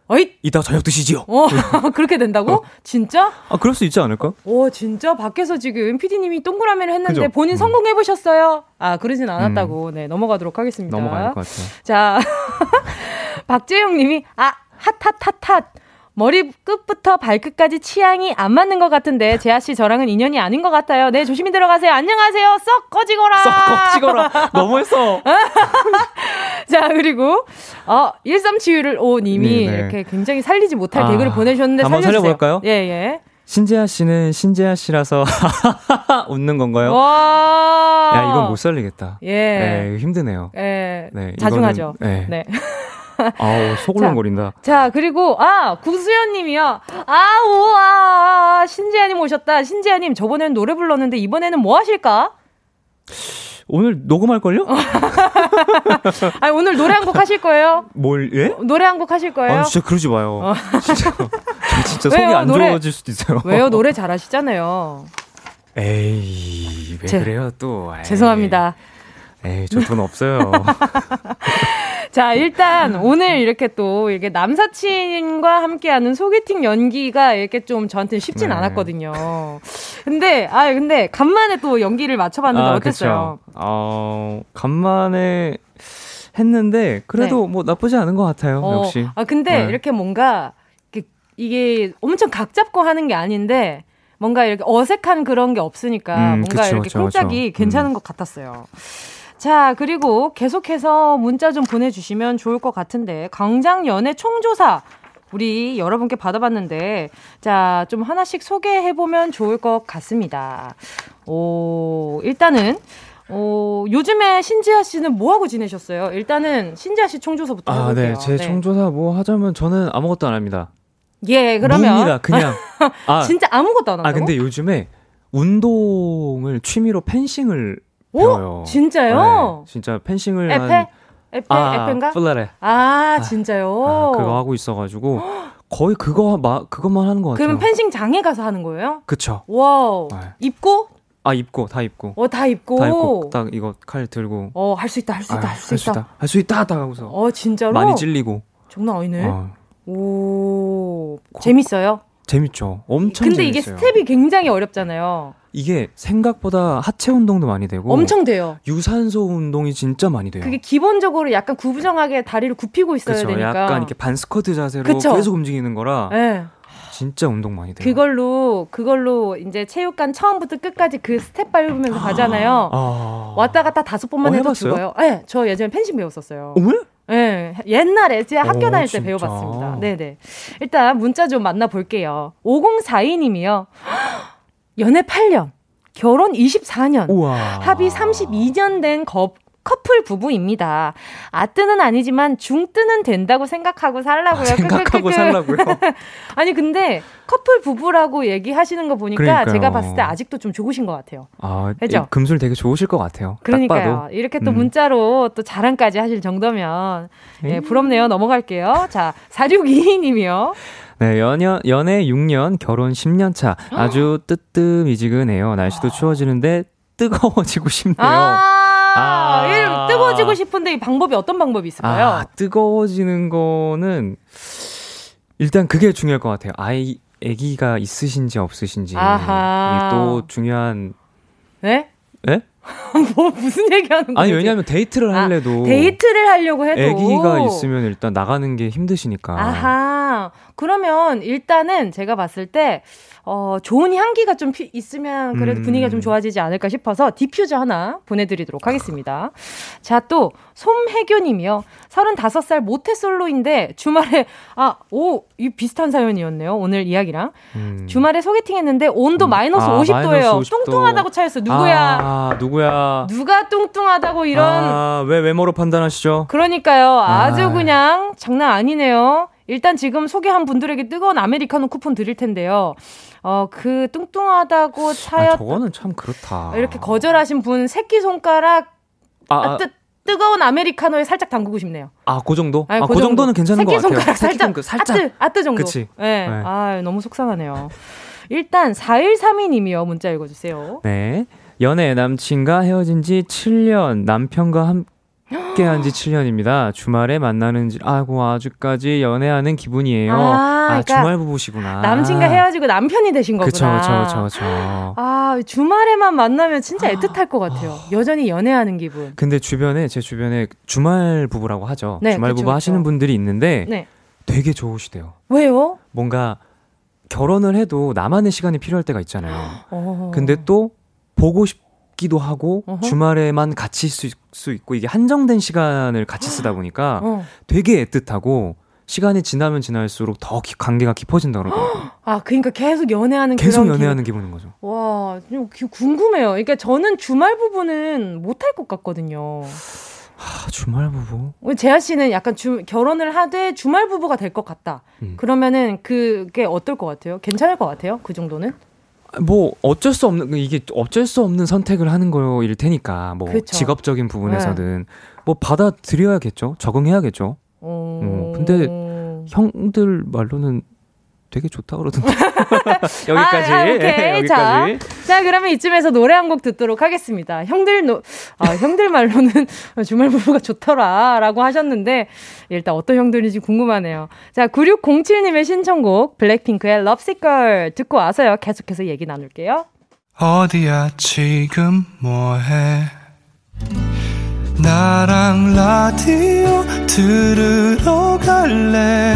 어이? 이따 저녁 드시지요. 어, 그렇게 된다고? 어. 진짜? 아, 그럴 수 있지 않을까? 오, 진짜? 밖에서 지금 피디님이 동그라미를 했는데 그죠? 본인 음. 성공해보셨어요? 아, 그러진 않았다고. 음. 네, 넘어가도록 하겠습니다. 넘어갈 것 같아요. 자, 박재영 님이, 아, 핫핫핫핫. 머리 끝부터 발끝까지 취향이 안 맞는 것 같은데 재하 씨 저랑은 인연이 아닌 것 같아요. 네 조심히 들어가세요. 안녕하세요. 썩 꺼지거라. 썩 꺼지거라. 너무했어. 자 그리고 어 1371을 오 님이 네네. 이렇게 굉장히 살리지 못할 아, 개그를 보내주셨는데 한번 살려주세요. 살려볼까요? 예 예. 신재하 씨는 신재하 씨라서 웃는 건가요? 와. 야 이건 못 살리겠다. 예. 네, 힘드네요. 예. 네. 자중하죠. 이거는, 네. 네. 아우, 소글렁거린다. 자, 자, 그리고, 아, 구수연 님이요. 아, 우와, 신지아님 오셨다. 신지아님, 저번에는 노래 불렀는데 이번에는 뭐 하실까? 오늘 녹음할걸요? 아니, 오늘 노래 한 곡 하실 거예요? 뭘, 예? 노래 한 곡 하실 거예요? 아, 진짜 그러지 마요. 어. 진짜, 진짜 속이 안 노래, 좋아질 수도 있어요. 왜요? 노래 잘하시잖아요. 에이, 왜 제, 그래요, 또. 에이. 죄송합니다. 에이, 저 돈 없어요. 자, 일단 오늘 이렇게 또 이렇게 남사친과 함께하는 소개팅 연기가 이렇게 좀 저한테 쉽진 네. 않았거든요. 근데, 아, 근데 간만에 또 연기를 맞춰봤는데 아, 어땠어요? 그쵸. 어, 간만에 했는데 그래도 네. 뭐 나쁘지 않은 것 같아요. 어, 역시. 아, 근데 네. 이렇게 뭔가 이게 엄청 각 잡고 하는 게 아닌데 뭔가 이렇게 어색한 그런 게 없으니까 음, 뭔가 그쵸, 이렇게 콩짝이 괜찮은 음. 것 같았어요. 자, 그리고 계속해서 문자 좀 보내주시면 좋을 것 같은데, 강장 연애 총조사. 우리 여러분께 받아봤는데, 자, 좀 하나씩 소개해보면 좋을 것 같습니다. 오, 일단은, 어, 요즘에 신지아 씨는 뭐 하고 지내셨어요? 일단은 신지아 씨 총조사부터 아, 해볼게요. 네, 제 네. 총조사 뭐 하자면 저는 아무것도 안 합니다. 예, 그러면 무입니다, 그냥. 아, 진짜 아무것도 안 한다고? 아, 근데 요즘에 운동을 취미로 펜싱을 오? 진짜요? 네, 진짜 펜싱을 에페? 한 에페? 아, 에페인가? 플뢰레. 아, 아 진짜요? 아, 그거 하고 있어가지고 거의 그거 마, 그것만 하는 것 같아요. 그러면 펜싱 장에 가서 하는 거예요? 그쵸. Wow. 네. 입고? 아 입고 다 입고. 어다 입고. 다 입고 딱 이거 칼 들고. 어할 수 있다 할 수 있다 할 수 있다. 할 수 있다 딱 하고서. 어 진짜로? 많이 찔리고. 장난 아니네. 어. 오 재밌어요? 재밌죠. 엄청 근데 재밌어요. 이게 스텝이 굉장히 어렵잖아요. 이게 생각보다 하체 운동도 많이 되고 엄청 돼요. 유산소 운동이 진짜 많이 돼요. 그게 기본적으로 약간 구부정하게 다리를 굽히고 있어야 그쵸, 되니까 약간 이렇게 반스쿼트 자세로 그쵸? 계속 움직이는 거라 네. 진짜 운동 많이 돼요. 그걸로 그걸로 이제 체육관 처음부터 끝까지 그 스텝 밟으면서 아, 가잖아요. 아, 왔다 갔다 다섯 번만 어, 해도 해봤어요? 죽어요. 네, 저 예전에 펜싱 배웠었어요. 어 네, 옛날에 제가 학교 다닐 때 진짜? 배워봤습니다. 네네. 일단 문자 좀 만나볼게요. 5042님이요. 연애 8년, 결혼 24년, 우와. 합의 32년 된 거, 커플 부부입니다. 아뜨는 아니지만 중뜨는 된다고 생각하고 살라고요. 아, 생각하고 살라고요. 아니 근데 커플 부부라고 얘기하시는 거 보니까 그러니까요. 제가 봤을 때 아직도 좀 좋으신 것 같아요. 아, 그죠? 금술 되게 좋으실 것 같아요. 그러니까요. 이렇게 또 음. 문자로 또 자랑까지 하실 정도면 예, 부럽네요. 넘어갈게요. 자, 4622님이요. 네, 연연, 연애 6년, 결혼 10년 차. 아주 뜨뜻미지근해요. 날씨도 추워지는데 뜨거워지고 싶네요. 아, 아~ 뜨거워지고 싶은데 이 방법이 어떤 방법이 있을까요? 아, 뜨거워지는 거는 일단 그게 중요할 것 같아요. 아이 아기가 있으신지 없으신지 아하. 또 중요한 네? 네? 뭐 무슨 얘기하는 거예요? 아니 왜냐하면 데이트를 아, 할래도 데이트를 하려고 해도 아기가 있으면 일단 나가는 게 힘드시니까. 아하. 그러면 일단은 제가 봤을 때 어, 좋은 향기가 좀 피, 있으면 그래도 음. 분위기가 좀 좋아지지 않을까 싶어서 디퓨저 하나 보내드리도록 하겠습니다. 자, 또, 솜혜교님이요. 35살 모태솔로인데 주말에, 아, 오, 이 비슷한 사연이었네요. 오늘 이야기랑. 음. 주말에 소개팅 했는데 온도 음. 마이너스 아, 50도예요. 마이너스 50도. 뚱뚱하다고 차였어. 누구야? 아, 누구야? 누가 뚱뚱하다고 이런. 아, 왜 외모로 판단하시죠? 그러니까요. 아주 아. 그냥 장난 아니네요. 일단 지금 소개한 분들에게 뜨거운 아메리카노 쿠폰 드릴 텐데요. 어, 그 뚱뚱하다고 차였. 아, 저거는 참 그렇다. 이렇게 거절하신 분 새끼 손가락 아, 아, 뜨, 뜨거운 아메리카노에 살짝 담그고 싶네요. 아, 그 정도? 아니, 아, 그, 그 정도. 는 괜찮은 것 같아요. 새끼손가락 살짝, 살짝. 아뜨, 아뜨 정도. 그치. 네. 네. 아, 너무 속상하네요. 일단 4132님이요. 문자 읽어주세요. 네. 연애 남친과 헤어진 지 7년 남편과 함, 함께 한 지 7년입니다. 주말에 만나는 지, 아이고, 아주까지 연애하는 기분이에요. 아, 아 그러니까 주말 부부시구나. 남친과 헤어지고 남편이 되신 거구나. 그쵸, 그쵸, 아, 주말에만 만나면 진짜 애틋할 것 같아요. 여전히 연애하는 기분. 근데 주변에, 제 주변에 주말 부부라고 하죠. 네, 주말 그쵸, 부부 그쵸. 하시는 분들이 있는데 네. 되게 좋으시대요. 왜요? 뭔가 결혼을 해도 나만의 시간이 필요할 때가 있잖아요. 어. 근데 또 보고 싶 기도 하고 어허. 주말에만 같이 쓸 수 있고 이게 한정된 시간을 같이 쓰다 보니까 어. 되게 애틋하고 시간이 지나면 지날수록 더 기, 관계가 깊어진다 그러더라고요. 아, 그러니까 계속 연애하는 계속 연애하는 기분. 기분인 거죠. 와, 좀 궁금해요. 그러니까 저는 주말 부부는 못할 것 같거든요. 아, 주말 부부? 재하 씨는 약간 주, 결혼을 하되 주말 부부가 될 것 같다. 음. 그러면은 그게 어떨 것 같아요? 괜찮을 것 같아요? 그 정도는? 뭐 어쩔 수 없는 이게 어쩔 수 없는 선택을 하는 거일 테니까 뭐 그쵸. 직업적인 부분에서는 네. 뭐 받아들여야겠죠 적응해야겠죠. 어... 어 근데 형들 말로는 되게 좋다 그러던데. 여기까지. 아, 아, 오케이. 여기까지. 자, 자, 그러면 이쯤에서 노래 한 곡 듣도록 하겠습니다. 형들 노, 아, 형들 말로는 주말 부부가 좋더라 라고 하셨는데 일단 어떤 형들인지 궁금하네요. 자, 9607님의 신청곡 블랙핑크의 Lovesick Girl 듣고 와서요. 계속해서 얘기 나눌게요. 어디야 지금 뭐해? 나랑 라디오 들으러 갈래?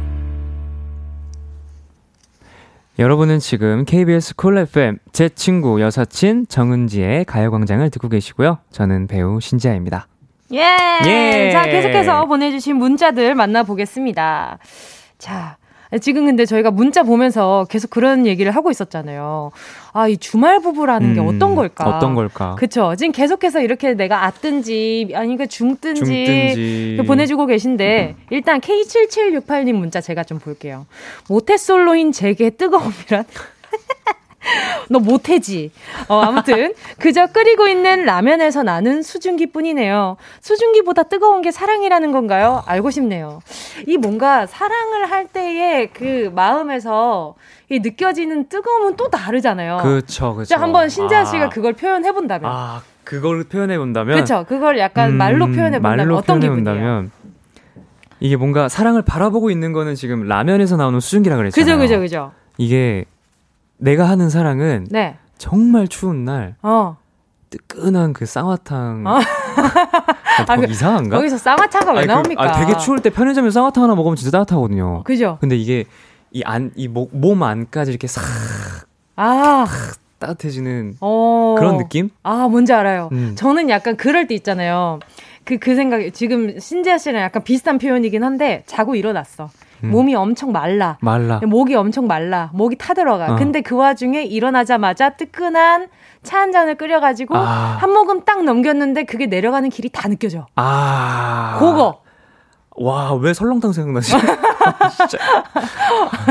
여러분은 지금 KBS 쿨 FM 제 친구 여사친 정은지의 가요광장을 듣고 계시고요. 저는 배우 신지아입니다. 예! 예! 자, 계속해서 보내주신 문자들 만나보겠습니다. 자, 지금 근데 저희가 문자 보면서 계속 그런 얘기를 하고 있었잖아요. 아, 이 주말 부부라는 음, 게 어떤 걸까? 어떤 걸까? 그쵸. 지금 계속해서 이렇게 내가 아든지, 아니면 중든지, 중든지. 보내주고 계신데, 일단 K7768님 문자 제가 좀 볼게요. 모태솔로인 제게 뜨거움이란? 너 못해지. 어, 아무튼 그저 끓이고 있는 라면에서 나는 수증기뿐이네요. 수증기보다 뜨거운 게 사랑이라는 건가요? 알고 싶네요. 이 뭔가 사랑을 할 때의 그 마음에서 이 느껴지는 뜨거움은 또 다르잖아요. 그렇죠, 그렇죠. 한번 신지아 씨가 아. 그걸 표현해 본다면. 아, 그걸 표현해 본다면. 그렇죠. 그걸 약간 음, 말로 표현해 본다면 어떤 기분이에요? 이게 뭔가 사랑을 바라보고 있는 거는 지금 라면에서 나오는 수증기라 그랬잖아요. 그죠, 그죠, 그죠. 이게 내가 하는 사랑은 네. 정말 추운 날 어. 뜨끈한 그 쌍화탕. 어. 아, 그, 이상한가? 거기서 쌍화탕가 왜 아니, 나옵니까? 그, 아, 되게 추울 때 편의점에서 쌍화탕 하나 먹으면 진짜 따뜻하거든요. 그죠? 근데 이게 이 안, 이몸 안까지 이렇게 싹. 아. 따뜻해지는 어. 그런 느낌? 아, 뭔지 알아요. 음. 저는 약간 그럴 때 있잖아요. 그, 그 생각이, 지금 신지아 씨랑 약간 비슷한 표현이긴 한데, 자고 일어났어. 음. 몸이 엄청 말라. 말라. 목이 엄청 말라. 목이 타들어가. 어. 근데 그 와중에 일어나자마자 뜨끈한 차 한 잔을 끓여가지고 아. 한 모금 딱 넘겼는데 그게 내려가는 길이 다 느껴져. 아. 그거. 와, 왜 설렁탕 생각나지?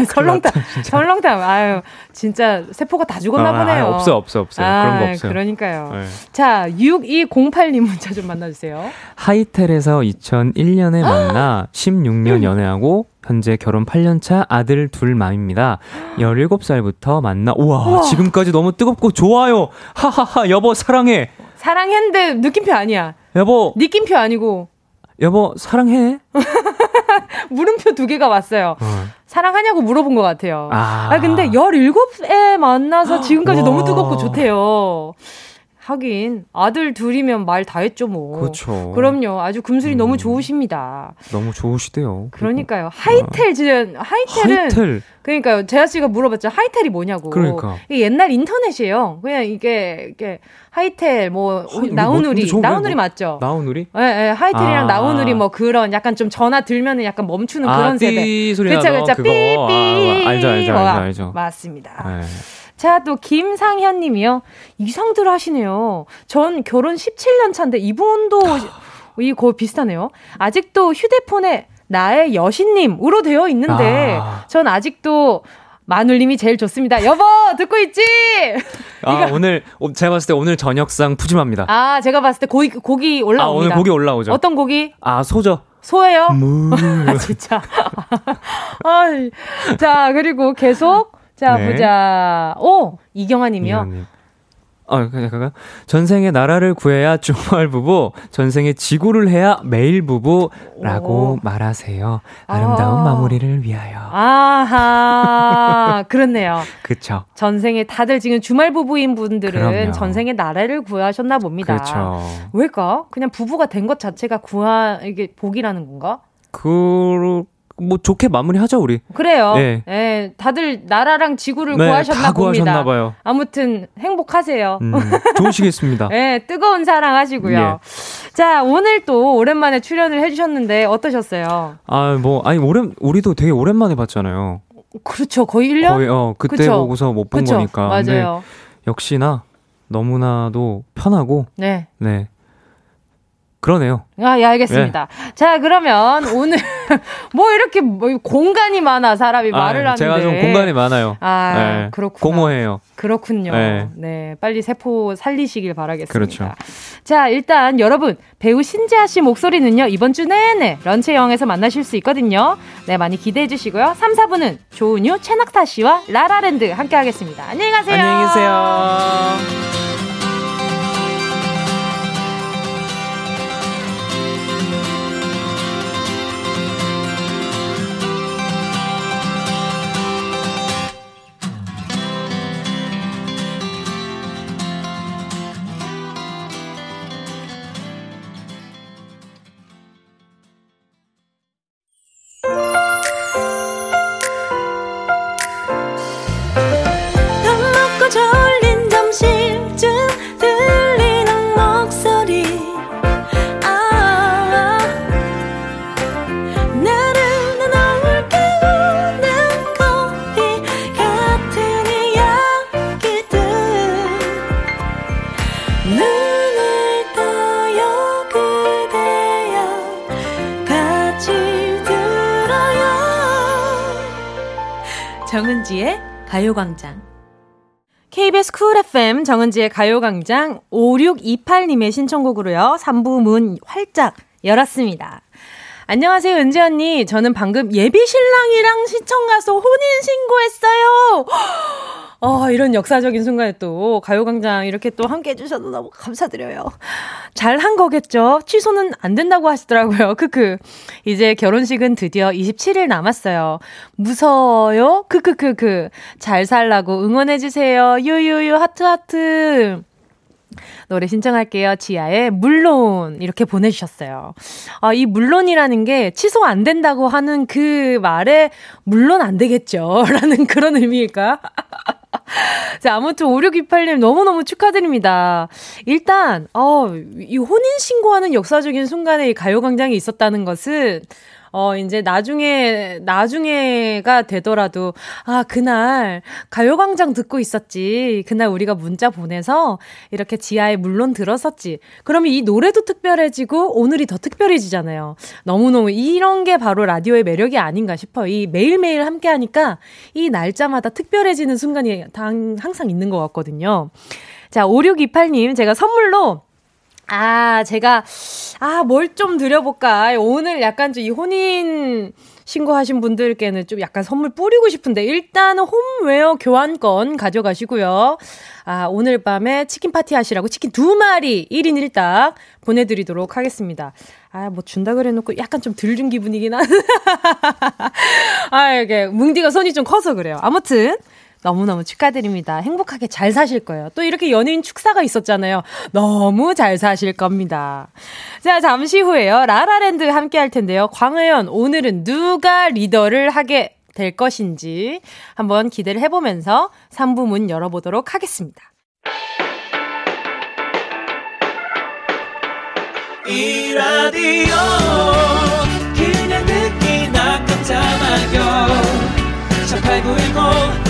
설렁탕, 설렁탕. 아유, 진짜 세포가 다 죽었나 아, 보네요. 아, 없어, 없어, 없어요. 아, 그런 거 없어요. 그러니까요. 네. 자, 6208님 문자 좀 만나주세요. 하이텔에서 2001년에 만나 16년 연애하고 현재 결혼 8년차 아들 둘 맘입니다. 17살부터 만나, 우와, 우와, 지금까지 너무 뜨겁고 좋아요. 하하하, 여보, 사랑해. 사랑했는데 느낌표 아니야. 여보. 느낌표 아니고. 여보, 사랑해. 물음표 두 개가 왔어요. 어. 사랑하냐고 물어본 것 같아요. 아, 아 근데 17에 만나서 지금까지 너무 뜨겁고 좋대요. 하긴 아들 둘이면 말 다 했죠 뭐. 그렇죠. 그럼요. 아주 금술이 음. 너무 좋으십니다. 너무 좋으시대요. 그러니까요. 하이텔 지금 하이텔은 하이텔. 그러니까요. 재하 씨가 물어봤죠. 하이텔이 뭐냐고. 그러니까. 이게 옛날 인터넷이에요. 그냥 이게 이게 하이텔 뭐 하이, 나우누리 나우누리 뭐, 맞죠? 나우누리? 예, 예. 하이텔이랑 아. 나우누리 뭐 그런 약간 좀 전화 들면은 약간 멈추는 아, 그런 세대. 그렇죠, 그렇죠. 삐삐. 아, 알죠, 알죠, 알죠, 알죠. 맞습니다. 네. 자, 또 김상현 님이요. 이상들 하시네요. 전 결혼 17년 차인데 이분도 이 거의 비슷하네요. 아직도 휴대폰에 나의 여신님으로 되어 있는데 아. 전 아직도 마눌님이 제일 좋습니다. 여보 듣고 있지? 아 오늘 제가 봤을 때 오늘 저녁상 푸짐합니다. 아 제가 봤을 때 고기 고기 올라옵니다. 아 오늘 고기 올라오죠. 어떤 고기? 아 소죠. 소예요? 아, 진짜. 아, 자 그리고 계속 자, 네. 보자. 오! 이경아 님이요. 이경아님. 어, 그냥, 그냥. 전생에 나라를 구해야 주말 부부, 전생에 지구를 해야 매일 부부라고 오. 말하세요. 아름다운 아. 마무리를 위하여. 아하, 그렇네요. 그쵸. 전생에 다들 지금 주말 부부인 분들은 그럼요. 전생에 나라를 구하셨나 봅니다. 그렇죠. 왜일까? 그냥 부부가 된 것 자체가 구하, 이게 복이라는 건가? 그, 뭐 좋게 마무리하죠 우리. 그래요. 네. 네 다들 나라랑 지구를 네, 구하셨나 다 봅니다. 구하셨나 봐요. 아무튼 행복하세요. 음, 좋으시겠습니다. 네, 뜨거운 사랑 하시고요. 예. 자, 오늘 또 오랜만에 출연을 해 주셨는데 어떠셨어요? 아, 뭐 아니 오랜 우리도 되게 오랜만에 봤잖아요. 그렇죠, 거의 1년. 거의 어 그때 그쵸? 보고서 못 본 거니까. 맞아요. 역시나 너무나도 편하고. 네. 네. 그러네요. 아, 예, 알겠습니다. 예. 자, 그러면 오늘 뭐 이렇게 뭐 공간이 많아 사람이 아, 말을 하는데 제가 좀 공간이 많아요. 아, 네. 그렇군요. 공허해요. 그렇군요. 네. 네. 빨리 세포 살리시길 바라겠습니다. 그렇죠. 자, 일단 여러분 배우 신지아 씨 목소리는요 이번 주 내내 런치 영에서 만나실 수 있거든요. 네, 많이 기대해 주시고요. 3, 4분은 조은유, 최낙타 씨와 라라랜드 함께 하겠습니다. 안녕히 가세요. 안녕히 계세요. 가요광장. KBS Cool FM 정은지의 가요광장 5628님의 신청곡으로요. 3부 문 활짝 열었습니다. 안녕하세요, 은지 언니. 저는 방금 예비 신랑이랑 시청 가서 혼인 신고했어요. 어, 이런 역사적인 순간에 또 가요광장 이렇게 또 함께 해주셔서 너무 감사드려요. 잘 한 거겠죠? 취소는 안 된다고 하시더라고요. 크크. 이제 결혼식은 드디어 27일 남았어요. 무서워요? 크크크크. 잘 살라고 응원해주세요. 유유유, 하트하트. 노래 신청할게요. 지아의 물론 이렇게 보내주셨어요. 아, 이 물론이라는 게 취소 안 된다고 하는 그 말에 물론 안 되겠죠. 라는 그런 의미일까? 자, 아무튼 5628님 너무너무 축하드립니다. 일단, 어, 이 혼인신고하는 역사적인 순간에 이 가요광장이 있었다는 것은 어, 이제 나중에, 나중에가 되더라도, 아, 그날 가요광장 듣고 있었지. 그날 우리가 문자 보내서 이렇게 지하에 물론 들었었지. 그러면 이 노래도 특별해지고 오늘이 더 특별해지잖아요. 너무너무 이런 게 바로 라디오의 매력이 아닌가 싶어요. 이 매일매일 함께 하니까 이 날짜마다 특별해지는 순간이 항상 있는 것 같거든요. 자, 5628님, 제가 선물로 아, 제가, 아, 뭘 좀 드려볼까. 오늘 약간 좀 이 혼인 신고하신 분들께는 좀 약간 선물 뿌리고 싶은데, 일단 홈웨어 교환권 가져가시고요. 아, 오늘 밤에 치킨 파티 하시라고 치킨 두 마리 1인 1닭 보내드리도록 하겠습니다. 아, 뭐 준다 그래 놓고 약간 좀 덜 준 기분이긴 한. 아, 이게 뭉디가 손이 좀 커서 그래요. 아무튼. 너무너무 축하드립니다. 행복하게 잘 사실 거예요. 또 이렇게 연예인 축사가 있었잖아요. 너무 잘 사실 겁니다. 자, 잠시 후에요. 라라랜드 함께 할 텐데요. 광의연, 오늘은 누가 리더를 하게 될 것인지 한번 기대를 해보면서 3부 문 열어보도록 하겠습니다. 이 라디오 그냥 듣기나 깜짝마요 18910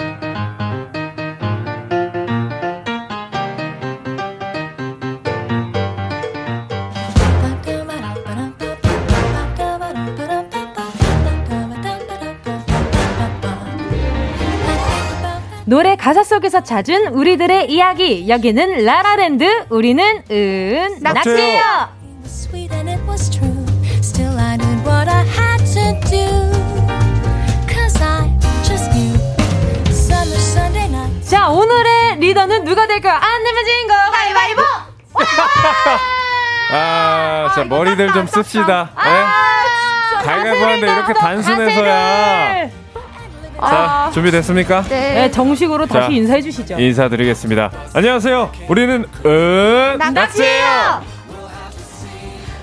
노래 가사 속에서 찾은 우리들의 이야기. 여기는 라라랜드. 우리는 은 낙지예요. 자, 오늘의 리더는 누가 될까요? 안 내면 진거 가위바위보! 아, 자, 머리들 좀 씁시다. 아, 네? 가위바위보 하는데 이렇게 단순해서야. 자, 아. 준비됐습니까? 네. 네 정식으로 다시 자, 인사해 주시죠. 인사드리겠습니다. 안녕하세요. 우리는 은 낙지예요.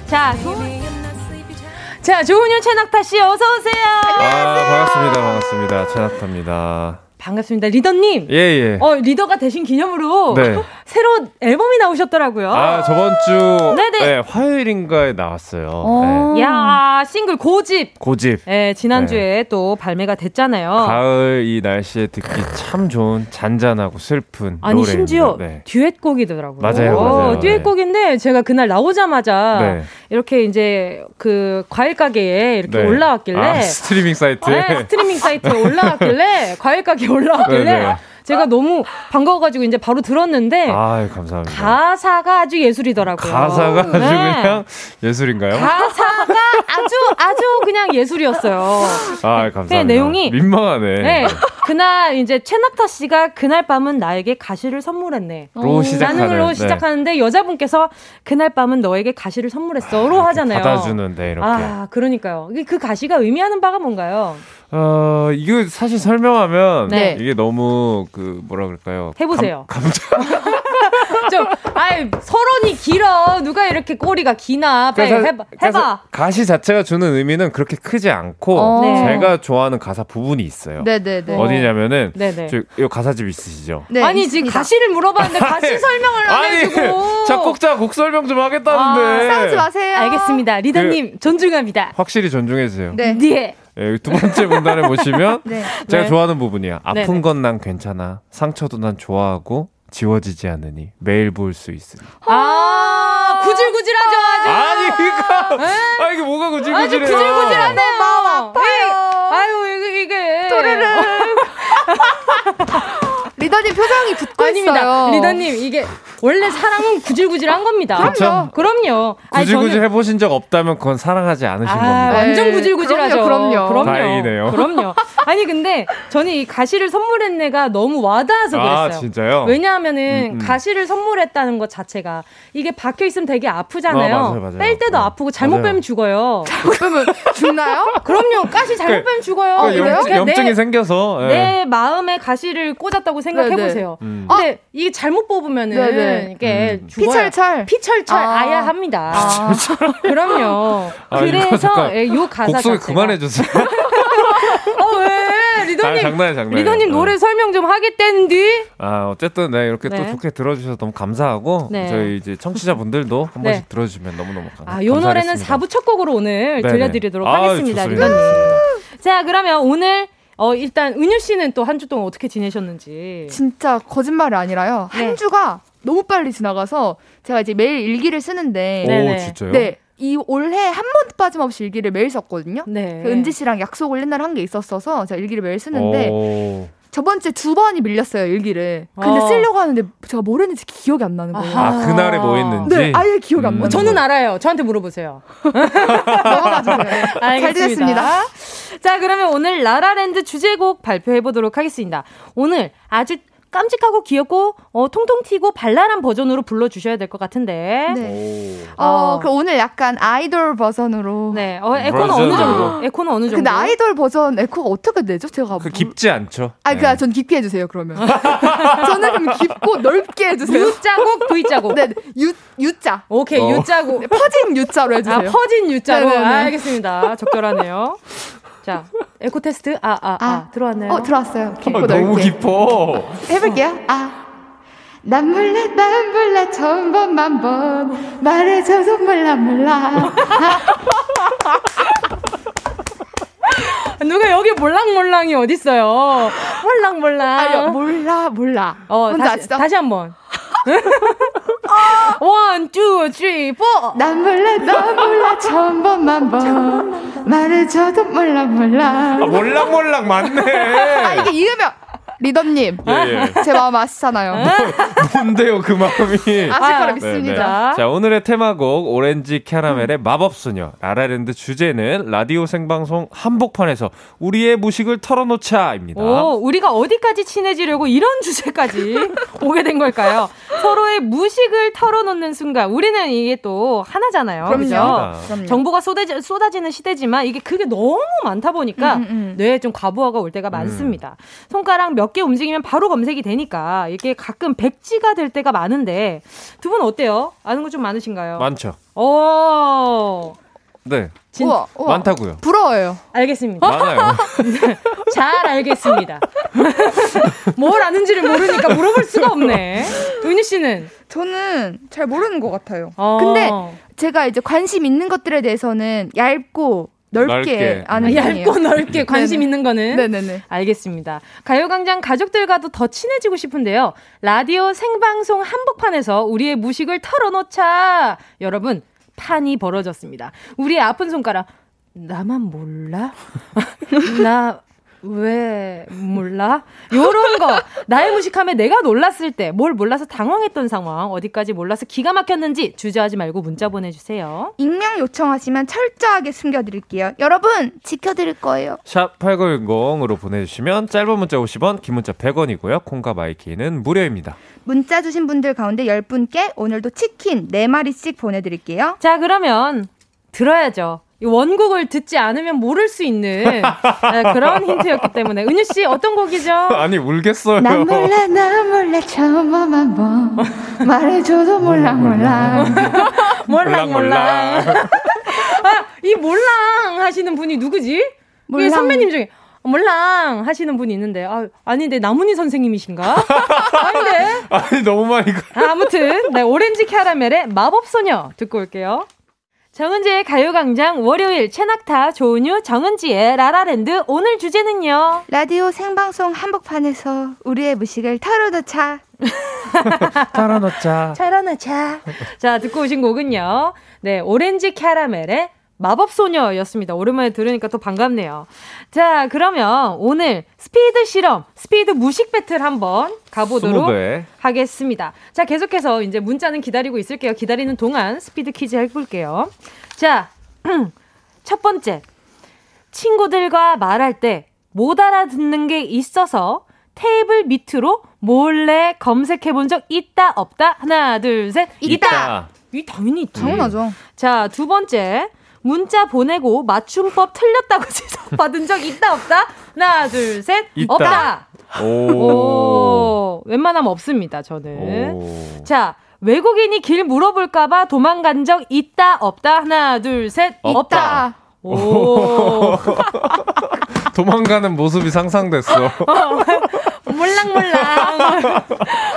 자, 좋은 자, 조은유 최낙타 씨 어서 오세요. 아, 반갑습니다. 반갑습니다. 최낙타입니다. 반갑습니다. 리더님. 예, 예. 어, 리더가 되신 기념으로 네. 새로 앨범이 나오셨더라고요. 아, 저번 주 네네. 네, 화요일인가에 나왔어요. 어. 네. 야, 싱글 고집. 고집. 네, 지난 주에 네. 또 발매가 됐잖아요. 가을 이 날씨에 듣기 참 좋은 잔잔하고 슬픈 아니, 노래입니다. 심지어 네. 듀엣곡이더라고요. 맞아요, 맞아요. 어, 듀엣곡인데 제가 그날 나오자마자 네. 이렇게 이제 그 과일 가게에 이렇게 올라왔길래 아, 스트리밍 사이트. 네, 스트리밍 사이트에 올라왔길래 과일 가게 올라왔길래. 제가 너무 반가워가지고 이제 바로 들었는데. 아 감사합니다. 가사가 아주 예술이더라고요. 가사가 아주 네. 그냥 예술인가요? 가사가 아주 아주 그냥 예술이었어요. 아 감사합니다. 그 내용이 민망하네. 네. 그날 이제 최낙타 씨가 그날 밤은 나에게 가시를 선물했네. 로 시작하는. 로 네. 시작하는데 여자분께서 그날 밤은 너에게 가시를 선물했어로 아, 하잖아요. 받아주는데 이렇게. 아 그러니까요. 그 가시가 의미하는 바가 뭔가요? 어, 이거 사실 설명하면 네. 이게 너무 그 뭐라 그럴까요? 해보세요. 감, 감정. 좀, 아이, 서론이 길어. 누가 이렇게 꼬리가 기나. 빨리 그래서, 해봐. 해봐. 가시 자체가 주는 의미는 그렇게 크지 않고, 어. 네. 제가 좋아하는 가사 부분이 있어요. 네네네. 어디냐면은, 네네. 저, 이 가사집 있으시죠? 네, 아니, 있습니다. 지금 가시를 물어봤는데 가시 설명을 안 해주고. 작곡자 곡 설명 좀 하겠다는데. 아, 싸우지 마세요. 알겠습니다. 리더님, 그, 존중합니다. 확실히 존중해주세요. 네. 네. 예, 두 번째 문단을 보시면 네. 제가 네. 좋아하는 부분이야. 아픈 건 난 괜찮아. 상처도 난 좋아하고 지워지지 않으니 매일 볼 수 있으니. 아, 구질구질하죠, 아주. 아니, 그니까. 아, 이게 뭐가 구질구질해요? 아주 구질구질하네요. 마음 아파요. 아유, 이게, 이게. 리더님 표정이 붙고 아닙니다. 있어요. 리더님, 이게 원래 사랑은 구질구질한 겁니다. 그렇죠. 그럼요. 구질구질 저는... 해보신 적 없다면 그건 사랑하지 않으신 아, 겁니다. 완전 네, 구질구질하죠. 그럼요, 그럼요. 다행이네요. 그럼요. 아니 근데 저는 이 가시를 선물했네가 너무 와닿아서 아, 그랬어요. 아, 진짜요? 왜냐하면은 음, 음. 가시를 선물했다는 것 자체가 이게 박혀 있으면 되게 아프잖아요. 아, 맞아요, 맞아요. 뺄 때도 네. 아프고 잘못 맞아요. 빼면 죽어요. 잘못 빼면 죽나요? 그럼요. 가시 잘못 그, 빼면 죽어요. 그 염, 염증이 내, 생겨서 네. 내 마음에 가시를 꽂았다고 생각. 생각해보세요. 음. 근데 아. 이게 잘못 뽑으면은 네네. 이게 음. 피철철 피철철 아. 야 합니다. 아. 그럼요. 아, 그래서 예, 요 가사 곡소리 그만해 주세요. 어, 왜? 리더님. 아, 장난이 장난. 리더님 노래 네. 설명 좀 하겠댄디? 아, 어쨌든, 네, 이렇게 네. 또 좋게 들어 주셔서 너무 감사하고, 네. 저희 이제 청취자분들도 한 번씩 네. 들어 주시면 너무너무 감사합니다. 아, 요 노래는 4부 첫 곡으로 오늘 네네. 들려 드리도록 아, 하겠습니다. 리더님. 자, 그러면 오늘 어, 일단 은유 씨는 또 한 주 동안 어떻게 지내셨는지. 진짜 거짓말이 아니라요. 네. 한 주가 너무 빨리 지나가서 제가 이제 매일 일기를 쓰는데. 오, 진짜요? 네. 이 올해 한 번도 빠짐없이 일기를 매일 썼거든요. 네. 그 은지 씨랑 약속을 옛날에 한게 있었어서 제가 일기를 매일 쓰는데 오. 저번 주에 두 번이 밀렸어요 일기를. 근데 어. 쓰려고 하는데 제가 뭘 했는지 기억이 안 나는 거예요. 아 그날에 뭐 했는지. 네, 아예 기억이 안 음. 나요. 저는 알아요. 저한테 물어보세요. 넘어가주세요. 잘 되겠습니다. 자 그러면 오늘 라라랜드 주제곡 발표해 보도록 하겠습니다. 오늘 아주 깜찍하고 귀엽고 어, 통통 튀고 발랄한 버전으로 불러주셔야 될 것 같은데. 네. 어, 그 오늘 약간 아이돌 버전으로. 네. 어, 에코는 어느 정도? 에코는 어느 정도? 근데 아이돌 버전 에코가 어떻게 되죠? 제가. 그 깊지 않죠. 아, 그, 네. 전 깊게 해주세요, 그러면. 저는 그럼 깊고 넓게 해주세요. U자국, V자국. 네, U, U자. 오케이, 어. U자국. 네, 퍼진 U자로 해주세요. 아, 퍼진 U자로. 아, 알겠습니다. 적절하네요. 자, 에코 테스트. 아, 아, 아. 아. 들어왔나요? 어, 들어왔어요. 깊고 어, 너무 깊어. 해볼게요. 아. 난 몰라, 난 몰라, 천 번만 번. 말해줘도 몰라, 몰라. 누가 여기 몰랑몰랑이 어딨어요? 몰랑몰랑. 아니, 몰라, 몰라. 어, 다시, 다시 한 번. one, two, three, four. 난 몰라, 너 몰라, 천 번 만 번. 말해줘도 몰라, 몰라. 아, 몰랑몰랑 맞네. 아, 이게 이으면 리더님, 예, 예. 제 마음 아시잖아요. 뭐, 뭔데요, 그 마음이? 아실 아, 거라 믿습니다. 자, 오늘의 테마곡 오렌지 캐러멜의 마법소녀 라라랜드 주제는 라디오 생방송 한복판에서 우리의 무식을 털어놓자입니다. 오, 우리가 어디까지 친해지려고 이런 주제까지 오게 된 걸까요? 무식을 털어놓는 순간 우리는 이게 또 하나잖아요. 그럼요. 그죠? 정보가 쏟아지, 쏟아지는 시대지만 이게 그게 너무 많다 보니까 음, 음. 음. 뇌에 좀 과부하가 올 때가 많습니다. 음. 손가락 몇 개 움직이면 바로 검색이 되니까 이게 가끔 백지가 될 때가 많은데 두 분 어때요? 아는 거 좀 많으신가요? 많죠. 오. 네. 진... 우와, 우와. 많다고요. 부러워요. 알겠습니다. 많아요. 잘 알겠습니다. 뭘 아는지를 모르니까 물어볼 수가 없네. 은희 씨는? 저는 잘 모르는 것 같아요. 어. 근데 제가 이제 관심 있는 것들에 대해서는 얇고 넓게, 넓게. 아는 얇고 넓게 관심 있는 거는 네네네. 알겠습니다. 가요광장 가족들과도 더 친해지고 싶은데요. 라디오 생방송 한복판에서 우리의 무식을 털어놓자. 여러분 판이 벌어졌습니다. 우리의 아픈 손가락 나만 몰라? 나 왜 몰라? 요런 거 나의 무식함에 내가 놀랐을 때 뭘 몰라서 당황했던 상황 어디까지 몰라서 기가 막혔는지 주저하지 말고 문자 보내주세요. 익명 요청하시면 철저하게 숨겨드릴게요. 여러분 지켜드릴 거예요. 샵 8910으로 보내주시면 짧은 문자 50원 긴 문자 100원이고요. 콩과 마이키는 무료입니다. 문자 주신 분들 가운데 10분께 오늘도 치킨 4마리씩 보내드릴게요. 자 그러면 들어야죠. 원곡을 듣지 않으면 모를 수 있는 네, 그런 힌트였기 때문에 은유 씨 어떤 곡이죠? 아니 울겠어요. 난 몰라 난 몰라 처음만 번 말해줘도 몰라 몰라 몰라 몰라. 아, 이 몰랑 하시는 분이 누구지? 몰랑. 선배님 중에 몰랑 하시는 분이 있는데 아, 아닌데 나문희 선생님이신가? 아닌데. 아니 너무 많이 아, 아무튼 네 오렌지 캐러멜의 마법 소녀 듣고 올게요. 정은지의 가요광장 월요일 최낙타 조은유 정은지의 라라랜드 오늘 주제는요. 라디오 생방송 한복판에서 우리의 무식을 털어놓자. 털어놓자. 털어놓자. 자 듣고 오신 곡은요. 네 오렌지 캐러멜의 마법소녀였습니다. 오랜만에 들으니까 또 반갑네요. 자, 그러면 오늘 스피드 실험, 스피드 무식 배틀 한번 가보도록 20배. 하겠습니다. 자, 계속해서 이제 문자는 기다리고 있을게요. 기다리는 동안 스피드 퀴즈 해볼게요. 자, 첫 번째. 친구들과 말할 때 못 알아듣는 게 있어서 테이블 밑으로 몰래 검색해 본 적 있다, 없다? 하나, 둘, 셋. 있다! 있다. 이 당연히 있지. 당연하죠. 자, 두 번째. 문자 보내고 맞춤법 틀렸다고 지적받은 적 있다 없다? 하나 둘 셋. 있다. 없다. 오. 오. 웬만하면 없습니다, 저는. 오. 자, 외국인이 길 물어볼까봐 도망간 적 있다, 없다? 하나, 둘, 셋. 없다. 오. 도망가는 모습이 상상됐어. 몰랑몰랑.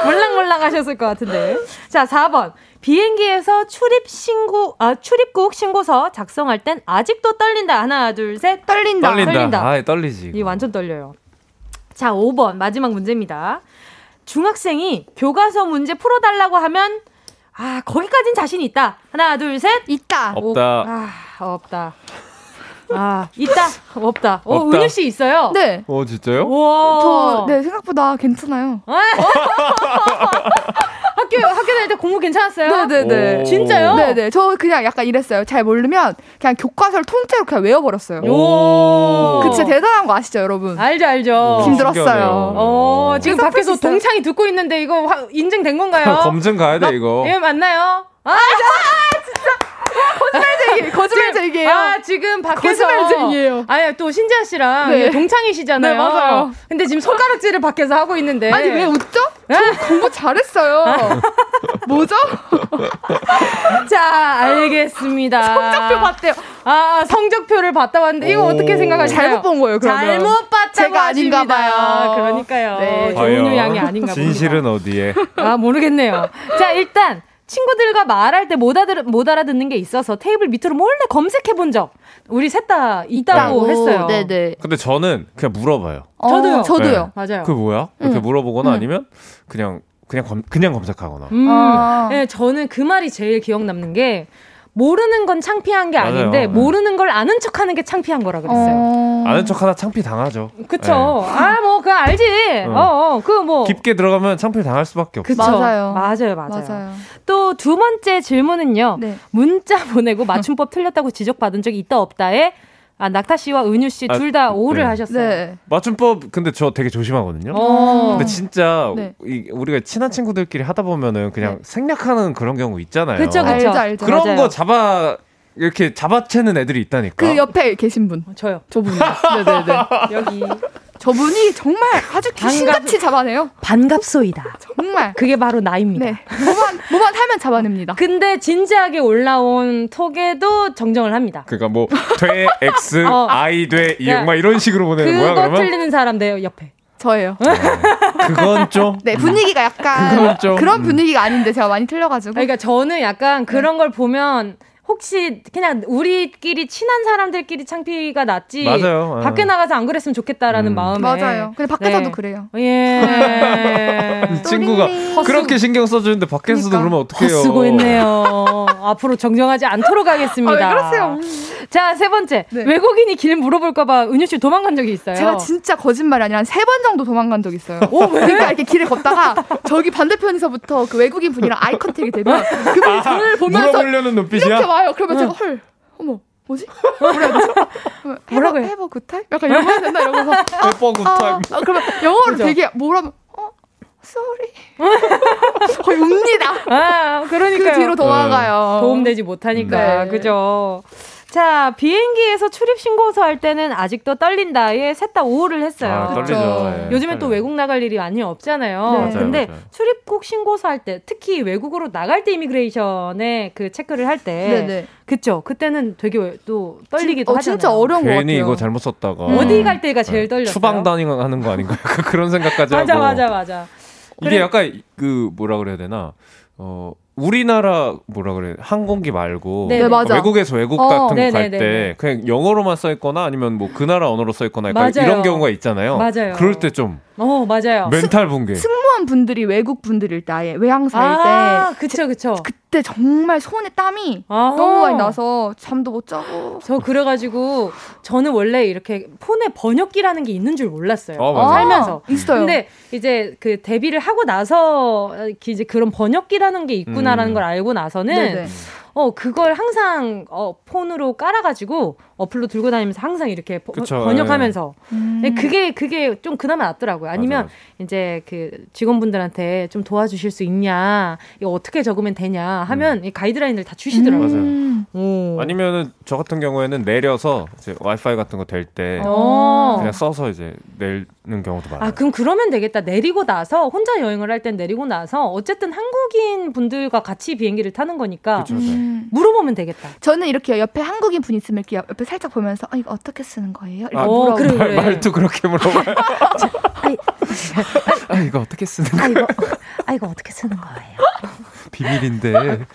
몰랑몰랑 하셨을 것 같은데. 자, 4번. 비행기에서 출입 신고, 아, 출입국 신고서 작성할 땐 아직도 떨린다. 하나, 둘, 셋. 떨린다. 떨린다. 떨린다. 아, 떨리지. 이 완전 떨려요. 자, 5번. 마지막 문제입니다. 중학생이 교과서 문제 풀어 달라고 하면, 아, 거기까진 자신 있다. 하나, 둘, 셋. 있다. 없다. 오, 아, 없다. 아, 있다. 없다. 어, 은유 씨 있어요? 네. 어, 진짜요? 와. 저, 네, 생각보다 괜찮아요. 학교 학교 다닐 때 공부 괜찮았어요? 네네네. 진짜요? 네네. 저 그냥 약간 이랬어요. 잘 모르면 그냥 교과서를 통째로 그냥 외워버렸어요. 오. 그 진짜 대단한 거 아시죠, 여러분? 알죠, 알죠. 힘들었어요. 어, 지금 밖에서 동창이 듣고 있는데 이거 인증된 건가요? 검증 가야 돼, 이거. 예, 맞나요? 아, 아 진짜. 거짓말쟁이, 거짓말쟁이에요. 아, 지금 밖에서. 거짓말쟁이에요. 아니, 또 신지아 씨랑 네. 동창이시잖아요. 네, 맞아요. 근데 지금 손가락질을 밖에서 하고 있는데. 아니, 왜 웃죠? 저 공부 잘했어요. 뭐죠? 자, 알겠습니다. 성적표 봤대요. 아, 성적표를 봤다 왔는데, 이거 어떻게 생각하세요? 잘못 본 거예요, 그러면. 잘못 봤다고 제가 아닌가 봐요. 그러니까요. 네. 조은우 양이 아닌가 봅니다. 진실은 어디에? 아, 모르겠네요. 자, 일단. 친구들과 말할 때 못 알아, 못 알아듣는 게 있어서 테이블 밑으로 몰래 검색해 본 적 우리 셋 다 있다고 했어요. 네네. 근데 저는 그냥 물어봐요. 어, 저도요. 저도요. 네. 맞아요. 그 뭐야? 이렇게 응. 물어보거나 응. 아니면 그냥 그냥 검, 그냥 검색하거나. 음. 아. 네, 저는 그 말이 제일 기억 남는 게 모르는 건 창피한 게 맞아요. 아닌데 네. 모르는 걸 아는 척하는 게 창피한 거라 그랬어요. 어... 아는 척하다 창피 당하죠. 그쵸. 네. 아뭐 그거 알지. 어, 어그 뭐 깊게 들어가면 창피 당할 수밖에 없어. 그쵸. 맞아요. 맞아요, 맞아요. 맞아요. 또 두 번째 질문은요. 네. 문자 보내고 맞춤법 틀렸다고 지적받은 적이 있다 없다에 아, 낙타 씨와 은유 씨 둘다 아, 오를 네. 하셨어요. 네. 맞춤법 근데 저 되게 조심하거든요. 어. 근데 진짜 네. 이, 우리가 친한 친구들끼리 하다 보면은 그냥 네. 생략하는 그런 경우 있잖아요. 그렇죠, 그렇죠. 알죠, 알죠. 그런 맞아요. 거 잡아 이렇게 잡아채는 애들이 있다니까. 그 옆에 계신 분. 저요. 저분. 네네네. 여기. 저분이 정말 아주 귀신같이 잡아내요. 반갑소이다. 정말. 그게 바로 나입니다. 네. 뭐만, 뭐만 하면 잡아냅니다. 근데 진지하게 올라온 톡에도 정정을 합니다. 그니까 뭐, 돼, X, 어. I 돼, 이, 막 이런 식으로 보내는 거야, 그러면? 그거 틀리는 사람 돼요, 옆에. 저예요. 어, 그건 좀. 네, 분위기가 약간. 그런 분위기가 아닌데 제가 많이 틀려가지고. 그러니까 저는 약간 그런 네. 걸 보면 혹시 그냥 우리끼리 친한 사람들끼리 창피가 낫지 맞아요. 예. 밖에 나가서 안 그랬으면 좋겠다라는 음. 마음에 맞아요. 근데 밖에서도 네. 그래요. 예. 친구가 그렇게 신경 써주는데 밖에서도 그러니까. 그러면 어떡해요? 헛쓰고 있네요. 앞으로 정정하지 않도록 하겠습니다. 아, 그러세요? 자, 세 번째. 네. 외국인이 길 물어볼까봐 은유 씨 도망간 적이 있어요. 제가 진짜 거짓말이 아니라 세번 정도 도망간 적 있어요. 오, 왜? 그러니까 이렇게 길을 걷다가 저기 반대편에서부터 그 외국인 분이랑 eye contact이 되면 그분이 아, 저를 보면서 물어보려는 눈빛이야? 이렇게 와 요. 그러면 응. 제가 헐, 어머. 뭐지? 뭐라고 해? have a good time? 약간 이런 거 된다 이러면서 have a good time. 아, 아, 그러면 영어로 그죠? 되게 뭐라면 어 sorry 거의 웁니다. 아, 그러니까 그 뒤로 도망가요. 도움되지 못하니까. 네. 그죠. 자, 비행기에서 출입 신고서 할 때는 아직도 떨린다에 셋 다 오를 했어요. 아, 떨리죠. 네, 요즘엔 또 외국 나갈 일이 많이 없잖아요. 네. 맞아요, 근데 맞아요. 출입국 신고서 할 때, 특히 외국으로 나갈 때 immigration에 그 체크를 할 때, 네네. 네. 그쵸? 그때는 되게 또 떨리기도 진, 어, 하잖아요. 진짜 어려운 거 같아요. 괜히 이거 잘못 썼다가 어디 갈 때가 제일 네. 떨렸어요. 추방 다니는 거 아닌가요? 그런 생각까지 맞아, 하고. 맞아, 맞아, 맞아. 이게 그래. 약간 그 뭐라 그래야 되나? 어 우리나라 뭐라 그래 항공기 말고 네, 맞아. 외국에서 외국 어, 같은 거 갈 때 그냥 영어로만 써 있거나 아니면 뭐 그 나라 언어로 써 있거나 이런 경우가 있잖아요. 맞아요. 그럴 때좀 어, 맞아요. 멘탈 붕괴. 승무원 분들이 외국 분들일 때 아예 외항사일 아, 때 그쵸 그쵸. 그때 정말 손에 땀이 아 너무 많이 나서 잠도 못 자고. 저 그래가지고 저는 원래 이렇게 폰에 번역기라는 게 있는 줄 몰랐어요. 아, 살면서. 아, 있어요. 근데 이제 그 데뷔를 하고 나서 이제 그런 번역기라는 게 있구나라는 음. 걸 알고 나서는. 네네. 어, 그걸 항상, 어, 폰으로 깔아가지고, 어플로 들고 다니면서 항상 이렇게 그쵸, 번역하면서. 네. 음. 그게, 그게 좀 그나마 낫더라고요. 아니면, 맞아, 맞아. 이제 그 직원분들한테 좀 도와주실 수 있냐, 이거 어떻게 적으면 되냐 하면 음. 이 가이드라인을 다 주시더라고요. 음. 맞아요. 아니면은 저 같은 경우에는 내려서 이제 와이파이 같은 거 될때 어. 그냥 써서 이제 내는 경우도 많아요. 아, 그럼 그러면 되겠다. 내리고 나서 혼자 여행을 할 땐 내리고 나서 어쨌든 한국인 분들과 같이 비행기를 타는 거니까 그쵸, 음. 물어보면 되겠다. 저는 이렇게 옆에 한국인 분 있으면 이렇게 옆에 살짝 보면서 아, 이거 어떻게 쓰는 거예요? 아, 어, 그래, 그래. 말도 그렇게 물어봐요. 아, 이거 어떻게 쓰는 거예요? 아, 이거, 아, 이거 어떻게 쓰는 거예요? 비밀인데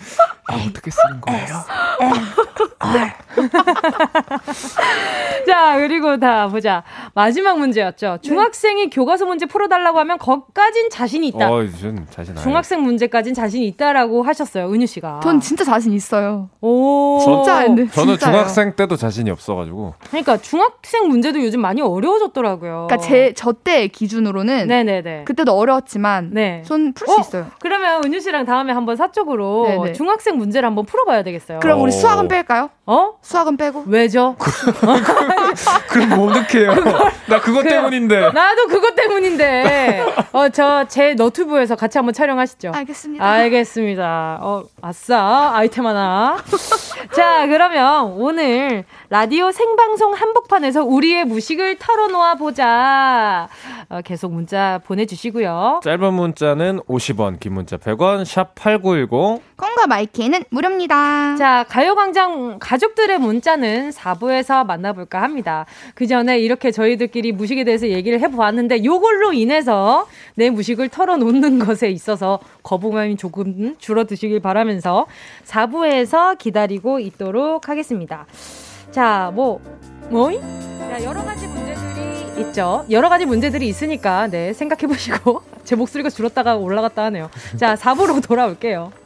아, 어떻게 쓰는 거예요? 자, 그리고 다 보자. 마지막 문제였죠. 중학생이 네. 교과서 문제 풀어달라고 하면 거까진 자신이 있다. 어, 전 자신 중학생 문제까진 자신이 있다라고 하셨어요, 은유 씨가. 전 진짜 자신 있어요. 오, 진짜 근데 저는 중학생 때도 자신이 없어가지고. 그러니까 중학생 문제도 요즘 많이 어려워졌더라고요. 그러니까 제 저 때 기준으로는 네네네. 그때도 어려웠지만 네. 전풀수 어? 있어요. 그러면 은유 씨랑 다음에 한번 사적으로 네네. 중학생 문제를 한번 풀어봐야 되겠어요. 그럼 우리 수학은 뺄까요? 어? 수학은 빼고? 왜죠? 그럼 뭐 어떡해요? 나 그것 그, 때문인데. 나도 그것 때문인데. 어, 저 제 너튜브에서 같이 한번 촬영하시죠. 알겠습니다. 알겠습니다. 어, 아싸. 아이템 하나. 자, 그러면 오늘 라디오 생방송 한복판에서 우리의 무식을 털어놓아 보자. 어, 계속 문자 보내주시고요. 짧은 문자는 50원, 긴 문자 100원, 샵 8910. 콩과 my K는 무료입니다. 자, 가요광장 가족들의 문자는 4부에서 만나볼까 합니다. 그 전에 이렇게 저희들끼리 무식에 대해서 얘기를 해보았는데, 요걸로 인해서 내 무식을 털어놓는 것에 있어서 거부감이 조금 줄어드시길 바라면서 4부에서 기다리고 있도록 하겠습니다. 자, 뭐, 뭐잉? 자, 여러 가지 문제들이 있죠. 여러 가지 문제들이 있으니까, 네, 생각해 보시고. 제 목소리가 줄었다가 올라갔다 하네요. 자, 4부로 돌아올게요.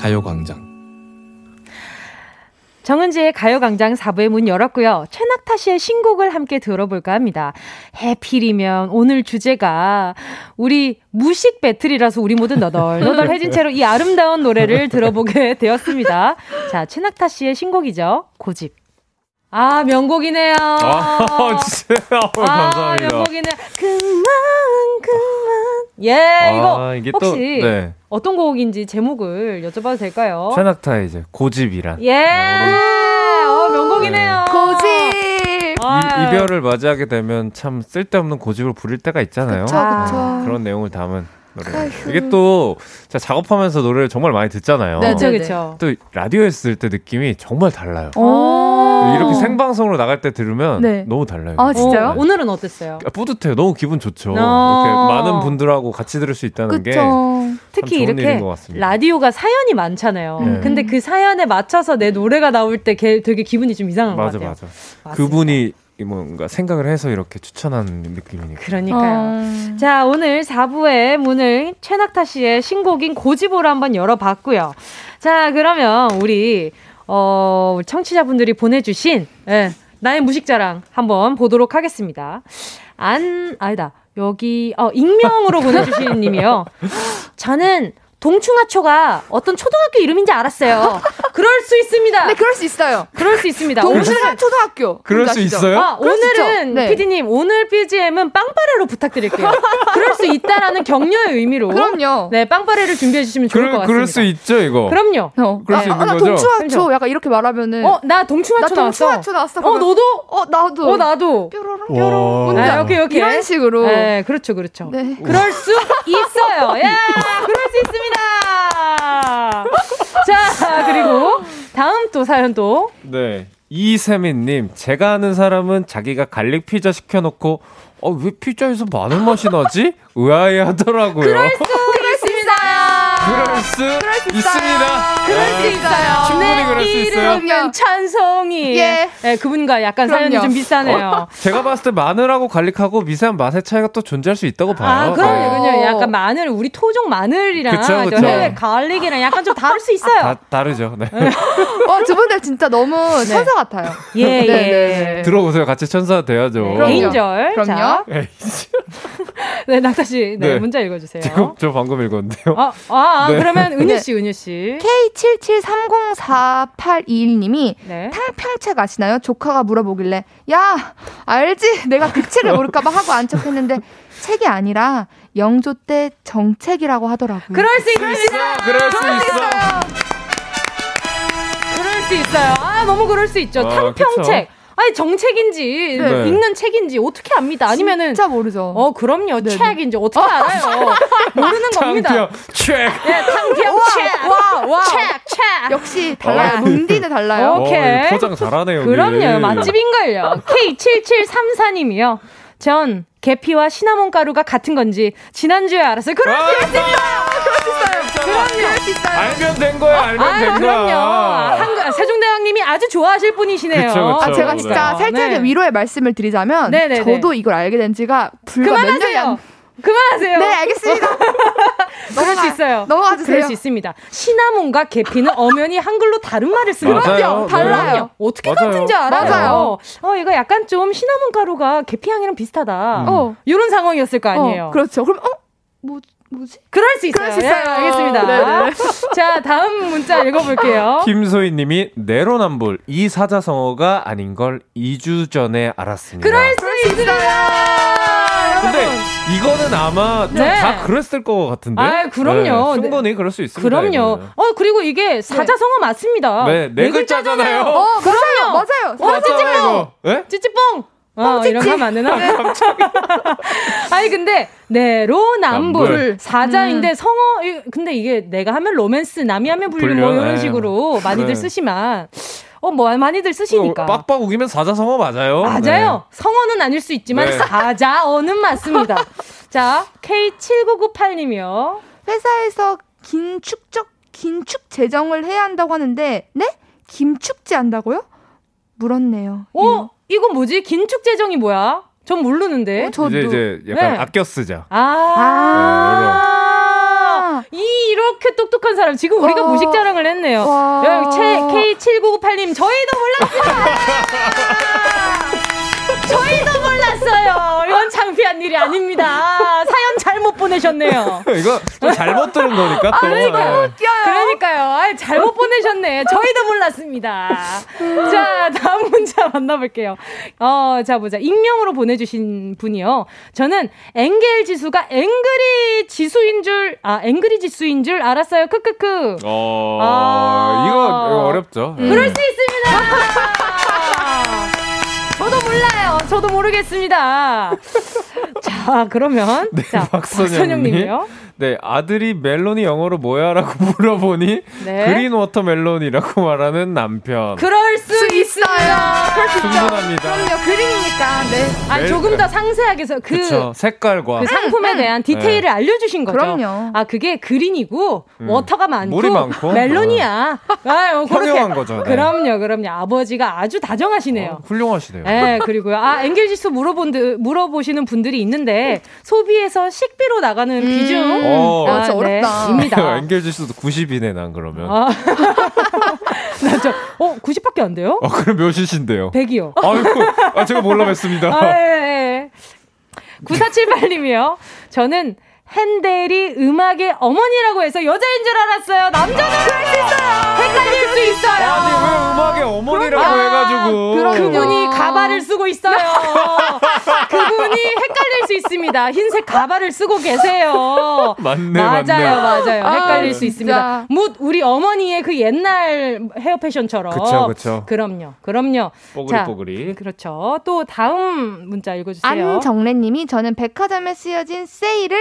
가요광장. 정은지의 가요광장 4부의 문 열었고요. 최낙타 씨의 신곡을 함께 들어볼까 합니다. 해필이면 오늘 주제가 우리 무식 배틀이라서 우리 모두 너덜너덜해진 채로 이 아름다운 노래를 들어보게 되었습니다. 자, 최낙타 씨의 신곡이죠. 고집. 아, 명곡이네요. 아, 진짜. 아, 감사합니다. 명곡이네. 그만, 그만. 예, 아, 이거. 이게 혹시 또, 네. 어떤 곡인지 제목을 여쭤봐도 될까요? 최낙타의 이제 고집이란. 예! 네, 어, 명곡이네요. 네. 고집! 이, 이별을 맞이하게 되면 참 쓸데없는 고집을 부릴 때가 있잖아요. 그쵸, 그쵸. 네, 그런 내용을 담은 노래. 이게 또 작업하면서 노래를 정말 많이 듣잖아요. 네, 그렇죠. 또 라디오에서 들을 때 느낌이 정말 달라요. 이렇게 생방송으로 나갈 때 들으면 네. 너무 달라요. 아 진짜요? 네. 오늘은 어땠어요? 아, 뿌듯해요. 너무 기분 좋죠. 아~ 이렇게 많은 분들하고 같이 들을 수 있다는 그쵸. 게 특히 이렇게 라디오가 사연이 많잖아요. 네. 근데 그 사연에 맞춰서 내 노래가 나올 때 되게 기분이 좀 이상한 맞아, 것 같아요. 맞아, 맞아. 그분이 뭔가 생각을 해서 이렇게 추천한 느낌이니까. 그러니까요. 어... 자, 오늘 4부의 문을 최낙타 씨의 신곡인 고집으로 한번 열어봤고요. 자, 그러면 우리, 어, 청취자분들이 보내주신, 예, 나의 무식자랑 한번 보도록 하겠습니다. 안, 아니다. 여기, 어, 익명으로 보내주신 님이요. 저는 동충하초가 어떤 초등학교 이름인지 알았어요. 그럴 수 있습니다. 네, 그럴 수 있어요. 그럴 수 있습니다. 동충하 초등학교. 그럴 수 있어요? 아, 오늘은 네. PD님 오늘 BGM은 빵빠레로 부탁드릴게요. 그럴 수 있다라는 격려의 의미로. 그럼요. 네, 빵빠레를 준비해 주시면 좋을 그럴, 것 같습니다. 그럴 수 있죠, 이거. 그럼요. 어. 그럴 네. 수 있는 아, 나 거죠. 동충하초 약간 이렇게 말하면은. 어, 나 동충하초 나 동충하초 나왔어. 어, 너도? 어, 나도. 어, 나도. 뾰로롱 뾰로롱. 아, 오케이, 오케이. 이런 식으로. 네, 그렇죠, 그렇죠. 네. 그럴 수 있어요. 예, 그럴 수 있습니다. 자, 그리고 다음 또 사연 또. 네. 이세민님, 제가 아는 사람은 자기가 garlic 피자 시켜놓고, 어, 왜 피자에서 마늘 맛이 나지? 의아해 하더라고요. 그럴 수 그럴 수, 그럴 수 있습니다. 그럴 수 네. 있어요. 충분히 그럴 수 있어요. 그러면 찬송이. 예. 네, 그분과 약간 그럼요. 사연이 좀 비슷하네요. 어, 제가 봤을 때 마늘하고 갈릭하고 미세한 맛의 차이가 또 존재할 수 있다고 봐요. 아, 그럼요. 네. 약간 마늘, 우리 토종 마늘이랑 그쵸, 그쵸. 해외 갈릭이랑 약간 좀 다를 수 있어요. 다, 다르죠. 네. 어, 두 분들 진짜 너무 네. 천사 같아요. 예, 네, 예. 네, 들어보세요. 같이 천사 돼야죠. 네. 에인절. 그럼요. 네, 낙타 씨. 네, 문자 읽어 주세요. 저, 저 방금 읽었는데요. 아, 아 아, 네. 그러면 은유 씨, 은유 씨. K77304821님이 네. 탕평책 아시나요? 조카가 물어보길래 야 알지? 내가 그 책을 모를까봐 하고 안 척했는데 책이 아니라 영조 때 정책이라고 하더라고요. 그럴 수 있습니다. 그럴 수 있어. 그럴 수 있어요. 아 너무 그럴 수 있죠. 아, 탕평책. 그쵸? 아니 정책인지 네. 읽는 책인지 어떻게 압니다. 아니면은 진짜 모르죠. 어 그럼요. 네, 네. 책인지 어떻게 알아요? 모르는 겁니다. 책. 네, 탕평 책. 와, 와. 책, 책. 역시 달라요. 문디는 달라요. 오케이. 어, 포장 잘하네요. 그럼요. 맛집인걸요. K7734님이요. 전 계피와 시나몬 가루가 같은 건지 지난주에 알았어요. 그럴 수 있습니다. 있어요. 알면 된 거야. 알면 아, 된 거야. 그럼요. 한, 세종대왕님이 아주 좋아하실 분이시네요. 그쵸, 그쵸. 아, 제가 진짜 네. 살짝 네. 위로의 말씀을 드리자면 네네네. 저도 이걸 알게 된 지가 불과 몇 년이 안 그만하세요. 네, 알겠습니다. 그럴 수 있어요. 넘어가 주세요. 그럴 수 있습니다. 시나몬과 계피는 엄연히 한글로 다른 말을 쓰는 거요 달라요. 어떻게 맞아요. 같은지 알아요. 맞아요. 어, 이거 약간 좀 시나몬 가루가 계피 향이랑 비슷하다. 음. 어. 이런 상황이었을 거 아니에요. 어, 그렇죠. 그럼 어? 뭐 뭐지? 그럴 수 있어요. 그럴 수 있어요. 네, 알겠습니다. 네네. 자, 다음 문자 읽어볼게요. 김소희 님이 내로남불, 이 사자성어가 아닌 걸 2주 전에 알았습니다. 그럴 수 있어요. 근데 이거는 아마 네. 다 그랬을 것 같은데. 아, 그럼요. 네, 충분히 그럴 수 있습니다. 그럼요. 이거는. 어, 그리고 이게 사자성어 맞습니다. 네, 네, 네 글자잖아요. 어, 그럼요. 맞아요. 어, 찌찌뽕. 네? 찌찌뽕. 어, 이런 거 하면 안 되나? 네. 아니, 근데, 내로남불. 사자인데 음. 성어, 근데 이게 내가 하면 로맨스, 남이 하면 불륜, 뭐 이런 식으로 많이들 네. 쓰시만. 어, 뭐, 많이들 쓰시니까. 어, 빡빡 우기면 사자성어 맞아요. 맞아요. 네. 성어는 아닐 수 있지만 네. 사자어는 맞습니다. 자, K7998님이요. 회사에서 긴 축적, 긴축 재정을 해야 한다고 하는데, 네? 김축제 한다고요? 물었네요. 어? 이건 뭐지? 긴축 재정이 뭐야? 전 모르는데. 어, 저도. 이제, 이제 약간 네. 아껴 쓰자. 아. 아~ 이렇게 똑똑한 사람 지금 우리가 무식 자랑을 했네요. K7998님 저희도 몰랐습니다. 저희도 몰랐어요. 이건 창피한 일이 아닙니다. 보내셨네요. 이거 좀 잘못 들은 거니까 또. 그러니까, 네. 웃겨요. 그러니까요. 아, 잘못 보내셨네. 저희도 몰랐습니다. 자, 다음 문자 만나볼게요. 어, 자, 보자. 익명으로 보내주신 분이요. 저는 앵겔 지수가 앵그리 지수인 줄, 아, 앵그리 지수인 줄 알았어요. 크크크. 어, 아, 이거, 이거 어렵죠. 음. 그럴 수 있습니다. 몰라요. 저도 모르겠습니다. 자, 그러면 네, 자, 박선영 님이요. 네, 아들이 멜론이 영어로 뭐야라고 물어보니 네. green watermelon이라고 말하는 남편. 그럴 수, 수 있어요. 충분합니다. 그럼요, green이니까. 네. 아, 조금 더 상세하게 해서 그 그쵸, 색깔과 그 상품에 대한 디테일을 네. 알려주신 거죠. 그럼요. 아, 그게 green이고 음. water가 많고, 물이 많고 멜론이야. 어. 아유, 그렇게. 거죠. 네. 그럼요, 그럼요. 아버지가 아주 다정하시네요. 어, 훌륭하시네요. 네, 그리고요. 아, 앵겔지수 물어본 물어보시는 분들이 있는데 소비에서 식비로 나가는 음. 비중. 어. 아, 네, 어렵다. 입니다. 앵겔 지수도 90이네, 난 그러면. 아. 나 저, 어, 90밖에 안 돼요? 아, 그럼 몇이신데요? 100이요. 아이고, 아, 제가 몰라 뵀습니다. 아, 예, 예. 9478님이요. 저는 핸델이 음악의 어머니라고 해서 여자인 줄 알았어요. 남자는 그럴 수 있어요. 헷갈릴 수 있어요. 아니 왜 음악의 어머니라고 아, 해가지고 그분이 가발을 쓰고 있어요. 그분이 헷갈릴 수 있습니다. 흰색 가발을 쓰고 계세요. 맞네, 맞아요, 맞네. 맞아요. 아, 헷갈릴 수 있습니다. 묻 우리 어머니의 그 옛날 헤어 패션처럼. 그렇죠, 그렇죠. 그럼요, 그럼요. 뽀글이 뽀글이. 그렇죠. 또 다음 문자 읽어주세요. 안정래님이 저는 백화점에 쓰여진 세일을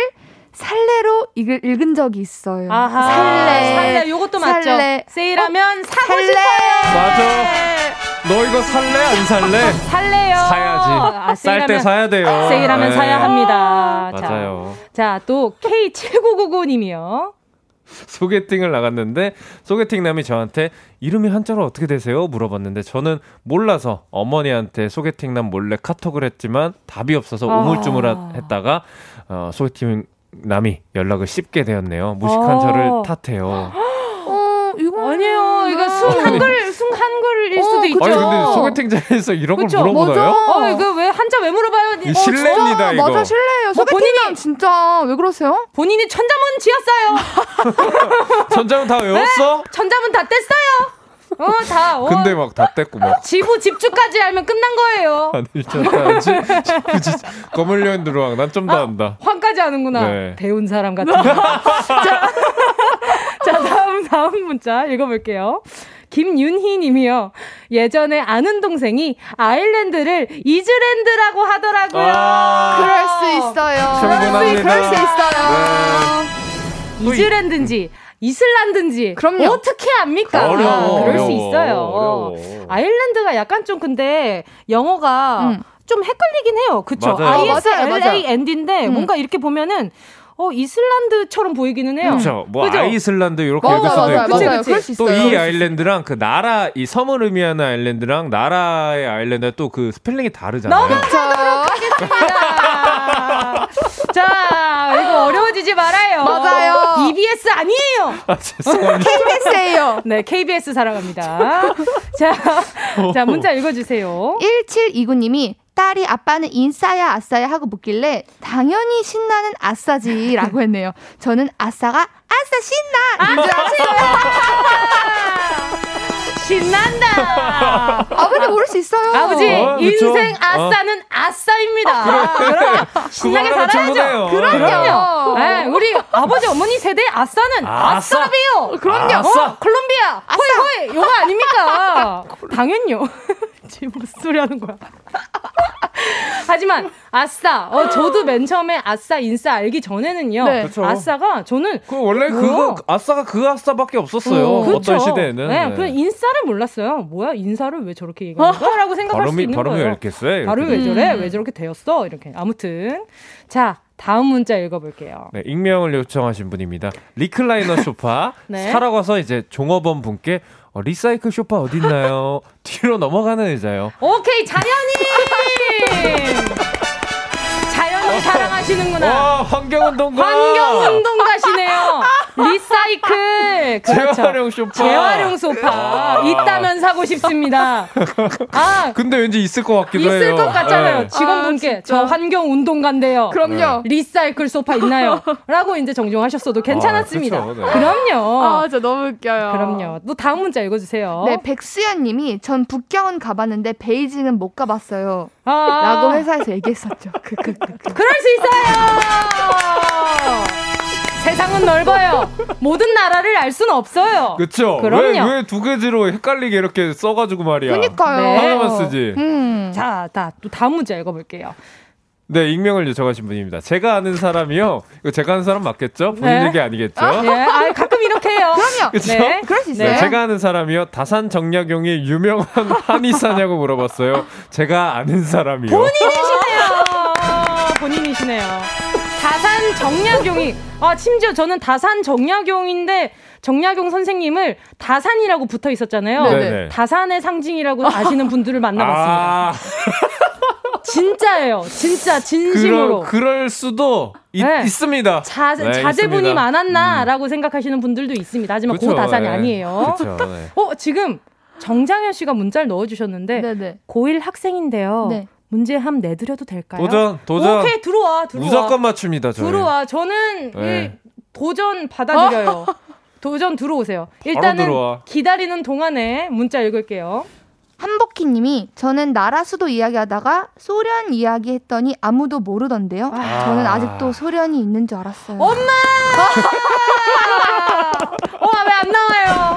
살레로 읽, 읽은 적이 있어요. 아하. 살레. 살레. 요것도 맞죠? 살레. 세일하면 어? 사고 살레. 싶어요. 맞아. 너 이거 살래 안 살래? 살래요. 사야지. 아, 쌀때 사야 돼요. 세일하면 네. 사야 합니다. 맞아요. 자, 또 K7999님이요. 소개팅을 나갔는데 소개팅 남이 저한테 이름이 한자로 어떻게 되세요? 물어봤는데 저는 몰라서 어머니한테 소개팅 남 몰래 카톡을 했지만 답이 없어서 아. 우물쭈물했다가 어, 소개팅 남이 연락을 씹게 되었네요. 무식한 아. 저를 탓해요. 이거 아니에요. 이거 순 한글 순 한글일 어, 수도 있죠. 아니 근데 소개팅장에서 이런 그쵸? 걸 물어보나요? 어, 이거 왜 한자 왜 물어봐요? 어, 실례입니다 이거. 맞아 실례예요. 뭐 본인이 진짜 왜 그러세요? 본인이 천자문 지었어요. 천자문 다 외웠어? 네? 천자문 다 뗐어요. 어, 다. 어. 근데 막 다 뗐고 막. 지부 집주까지 알면 끝난 거예요. 아니, 진짜. 검은 여인 들어와. 난좀 더 안다. 환까지 하는구나. 네. 배운 사람 같은 자, 자, 다음, 다음 문자 읽어볼게요. 김윤희 님이요. 예전에 아는 동생이 아일랜드를 이즈랜드라고 하더라고요. 아~ 그럴 수 있어요. 충분합니다. 그럴 수 있어요. 네. 이즈랜드인지 이슬란드인지 그럼요. 어떻게 압니까? 어려워. 그럴 수 있어요. 어려워. 아일랜드가 약간 좀 근데 영어가 음. 좀 헷갈리긴 해요. 그쵸? ISLAND인데 음. 뭔가 이렇게 보면은 어 이슬란드처럼 보이기는 해요. 그렇죠. 뭐 그죠? 아이슬란드 이렇게 읽을 수도 맞아, 있고. 맞아요. 또 이 island랑 그 나라 이 섬을 의미하는 island랑 나라의 아일랜드 또 그 스펠링이 다르잖아요. 너무 하겠습니다. 자, 이거 어려워지지 말아요. 맞아요. EBS 아니에요. 아. KBS예요. 네, KBS 사랑합니다. 자, 자 문자 읽어주세요. 1729님이 딸이 아빠는 인싸야 아싸야 하고 묻길래 당연히 신나는 아싸지라고 했네요. 저는 아싸가 아싸 신나 인줄 알았어요. 신난다. 아버지 모를 수 있어요. 아버지 어, 인생 아싸는 어. 아싸입니다. 그래. 신나게 살아야죠. 그럼요. 네, 우리 아버지 어머니 세대 아싸는 아싸. 아싸 비요. 그럼요. 아싸. 어, 콜롬비아. 아싸. 호이 호이 요거 아닙니까? 당연요. 지금 무슨 소리 하는 거야? 하지만 아싸, 어 저도 맨 처음에 아싸 인싸 알기 전에는요. 네. 아싸가 저는 그 원래 그거 아싸가 그 아싸밖에 없었어요. 어, 그렇죠. 떤 시대에는. 네, 네. 그 인싸를 몰랐어요. 뭐야 인싸를 왜 저렇게 얘기하는 거야라고 생각할 발음이, 수 있는 발음이 거예요. 발음이 왜 이렇게 세? 발음이 왜 저래? 음. 왜 저렇게 되었어? 이렇게 아무튼 자 다음 문자 읽어볼게요. 네, 익명을 요청하신 분입니다. 리클라이너 소파 네. 사러 가서 이제 종업원 분께 어, recycle 쇼파 어딨나요? 뒤로 넘어가는 의자요. 오케이, 자연이! 자연을 사랑하시는구나. 와, 환경운동가! 환경운동가시네요. 리사이클. 그렇죠. 재활용 소파. 재활용 소파. 아. 있다면 사고 싶습니다. 아. 근데 왠지 있을 것 같기도 있을 해요. 있을 것 같잖아요. 네. 직원분께 아, 저 환경 운동가인데요. 그럼요. 네. 리사이클 소파 있나요? 라고 이제 정정하셨어도 괜찮았습니다. 아, 그렇죠. 네. 그럼요. 아, 저 너무 웃겨요. 그럼요. 또 다음 문자 읽어주세요. 네, 백수연 님이 전 북경은 가봤는데 베이징은 못 가봤어요. 아. 라고 회사에서 얘기했었죠. 그, 그, 그, 그럴 수 있어요! 세상은 넓어요. 모든 나라를 알 수는 없어요. 그렇죠. 그럼요. 왜두 가지로 헷갈리게 이렇게 써가지고 말이야. 그러니까요. 네. 하나만 쓰지. 음. 자, 다, 또 다음 문제 읽어볼게요. 네, 익명을 요청하신 분입니다. 제가 아는 사람이요. 이거 제가 아는 사람 맞겠죠? 본인 네. 얘기 아니겠죠? 아, 네. 아, 가끔 이렇게 해요. 그럼요. 그쵸? 네, 그럴 수 있어요. 네, 제가 아는 사람이요. 다산 정약용이 유명한 한의사냐고 물어봤어요. 제가 아는 사람이요. 본인이시네요. 본인이시네요. 다산 정약용이 아 심지어 저는 다산 정약용인데 정약용 선생님을 다산이라고 붙어 있었잖아요. 네네. 네. 다산의 상징이라고 아시는 분들을 만나봤습니다. 아~ 진짜예요. 진짜 진심으로. 그럴, 그럴 수도 있, 네. 있습니다. 자, 네, 자제분이 있습니다. 많았나라고 음. 생각하시는 분들도 있습니다. 하지만 그쵸, 고 다산이 네. 아니에요. 그쵸, 네. 어 지금 정장현 씨가 문자를 넣어주셨는데 네네. 고1 학생인데요. 네. 문제 함 내드려도 될까요? 도전, 도전. 오케이, 들어와, 들어와. 무조건 맞춥니다, 저희. 들어와. 저는 네. 이 도전 받아들여요. 도전 들어오세요. 일단은 기다리는 동안에 문자 읽을게요. 한복희님이 저는 나라 수도 이야기하다가 소련 이야기했더니 아무도 모르던데요. 아. 저는 아직도 소련이 있는 줄 알았어요. 엄마! 와왜안 나와요?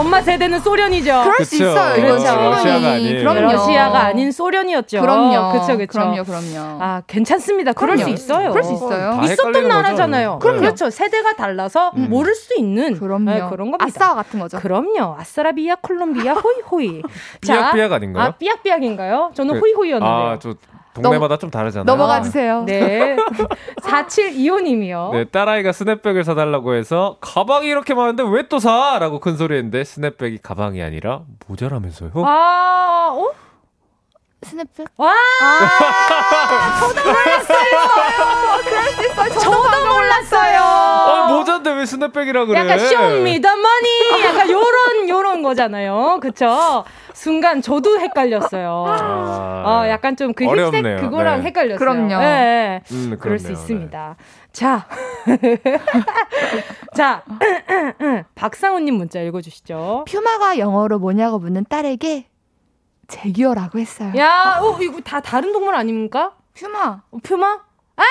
아 엄마! 세대는 소련이죠. 그럴 그쵸. 수 있어요. 그렇죠. 러시아가 아닌 그럼요. 러시아가 아닌 소련이었죠. 그럼요. 그렇죠, 그렇죠. 그럼요, 그럼요. 아, 괜찮습니다. 그럴 그럼요. 수 있어요. 그럴 수 있어요. 있었던 나라잖아요. 그럼 그렇죠. 세대가 달라서 음. 모를 수 있는 그럼요. 네, 그런 겁니다. 아싸 같은 거죠. 그럼요. 아싸라비아, 콜롬비아, 호이호이. 삐약삐약 아닌가요? 아, 삐약삐약인가요? 저는 그, 호이호이였는데. 아, 저 동네마다 좀 다르잖아요. 넘어가 주세요. 네. 4725님이요. 네, 딸아이가 snapback을 사달라고 해서 가방이 이렇게 많은데 왜 또 사? 라고 큰 소리 했는데 snapback이 가방이 아니라 모자라면서요. 아, 어? 스냅백? 와! 아, 저도 몰랐어요! 그럴 수 있어요. 저도, 저도 몰랐어요! 아, 모자인데 왜 snapback이라 그래? 약간 쇼미더머니! 약간 요런, 요런 거잖아요. 그쵸? 순간 저도 헷갈렸어요. 아, 어, 약간 좀 그 흰색 그거랑 네. 헷갈렸어요. 그럼요. 네. 음, 그럴 수 있습니다. 네. 자. 자. 박상우님 문자 읽어주시죠. 퓨마가 영어로 뭐냐고 묻는 딸에게 제기어라고 했어요. 야, 어, 이거 다 다른 동물 아닙니까? 퓨마. 어, 퓨마? 아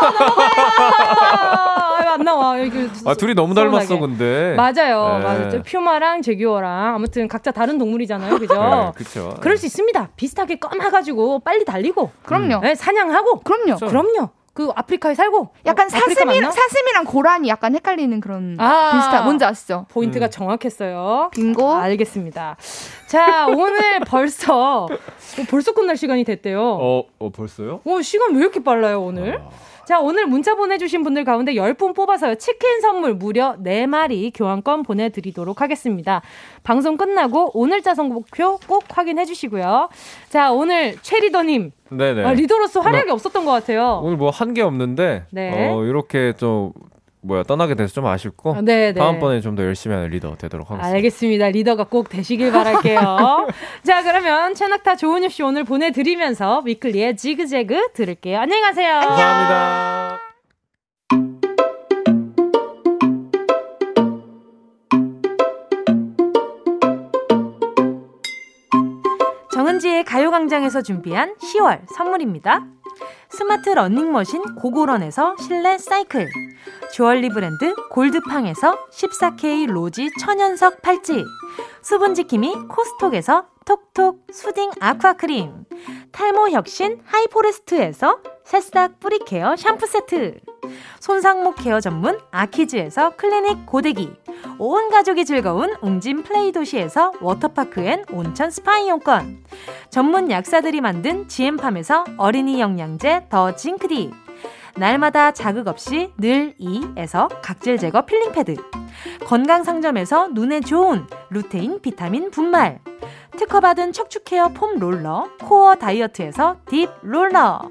몰라요. 넘어가요. 안 나와. 이게 아 둘이 너무 닮았어 근데. 맞아요, 네. 맞아요. 퓨마랑 제규어랑 아무튼 각자 다른 동물이잖아요, 그죠? 네, 그렇죠. 그럴 수 있습니다. 비슷하게 검해가지고 빨리 달리고. 그럼요. 네, 사냥하고. 그럼요. 그렇죠. 그럼요. 그 아프리카에 살고 약간 어, 사슴이 사슴이랑 고라니 약간 헷갈리는 그런 아, 비슷한 뭔지 아시죠? 포인트가 음. 정확했어요. 빙고. 아, 알겠습니다. 자 오늘 벌써 어, 벌써 끝날 시간이 됐대요. 어, 어 벌써요? 어 시간 왜 이렇게 빨라요 오늘? 아. 자, 오늘 문자 보내주신 분들 가운데 10분 뽑아서요. 치킨 선물 무려 4마리 교환권 보내드리도록 하겠습니다. 방송 끝나고 오늘 자 선곡표 꼭 확인해 주시고요. 자, 오늘 최 리더님. 네네. 아, 리더로서 활약이 없었던 것 같아요. 오늘 뭐 한 게 없는데, 네. 어, 이렇게 좀 뭐야 떠나게 돼서 좀 아쉽고 아, 네, 네. 다음번에 좀 더 열심히 하는 리더 되도록 하겠습니다. 알겠습니다. 리더가 꼭 되시길 바랄게요. 자 그러면 최낙타 조은유 씨 오늘 보내드리면서 위클리의 지그재그 들을게요. 안녕히 가세요. 감사합니다. 정은지의 가요광장에서 준비한 10월 선물입니다. 스마트 러닝머신 고고런에서 실내 사이클 주얼리 브랜드 골드팡에서 14K 로지 천연석 팔찌 수분지킴이 코스톡에서 톡톡 soothing aqua크림 탈모 혁신 하이포레스트에서 새싹 뿌리care 샴푸 세트 손상모 care 전문 아키즈에서 클리닉 고데기 온 가족이 즐거운 웅진 플레이 도시에서 워터파크 and 온천 스파 이용권 전문 약사들이 만든 지엠팜에서 어린이 영양제 더 징크디 날마다 자극 없이 늘 이에서 각질 제거 필링 패드 건강 상점에서 눈에 좋은 루테인 비타민 분말 특허받은 척추 care foam roller 코어 다이어트에서 deep roller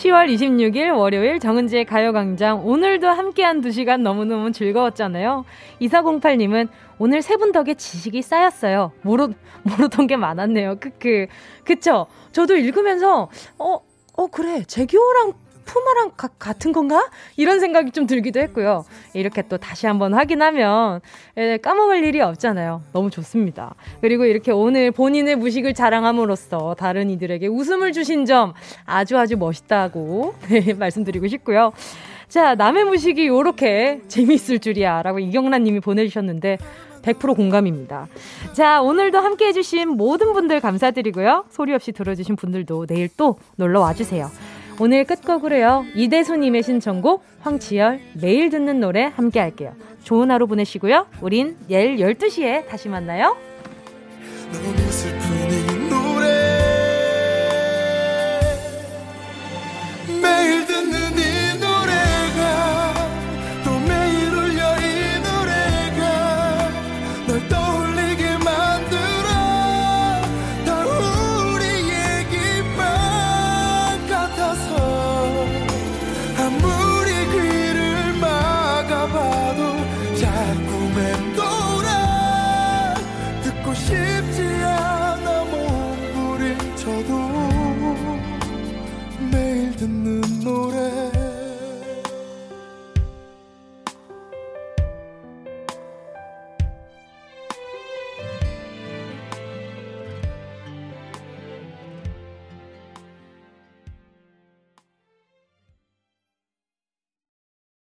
10월 26일 월요일 정은지의 가요광장 오늘도 함께한 2시간 너무너무 즐거웠잖아요. 2408님은 오늘 세 분 덕에 지식이 쌓였어요. 모르, 모르던 게 많았네요. 크크. 그쵸? 저도 읽으면서 어, 어 그래 제교랑 푸마랑 가, 같은 건가? 이런 생각이 좀 들기도 했고요. 이렇게 또 다시 한번 확인하면 예, 까먹을 일이 없잖아요. 너무 좋습니다. 그리고 이렇게 오늘 본인의 무식을 자랑함으로써 다른 이들에게 웃음을 주신 점 아주 아주 멋있다고 네, 말씀드리고 싶고요. 자, 남의 무식이 이렇게 재미있을 줄이야 라고 이경란 님이 보내주셨는데 100% 공감입니다. 자, 오늘도 함께 해주신 모든 분들 감사드리고요. 소리 없이 들어주신 분들도 내일 또 놀러 와주세요. 오늘 끝곡으로요. 이대수님의 신청곡 황치열 매일 듣는 노래 함께 할게요. 좋은 하루 보내시고요. 우린 내일 12시에 다시 만나요.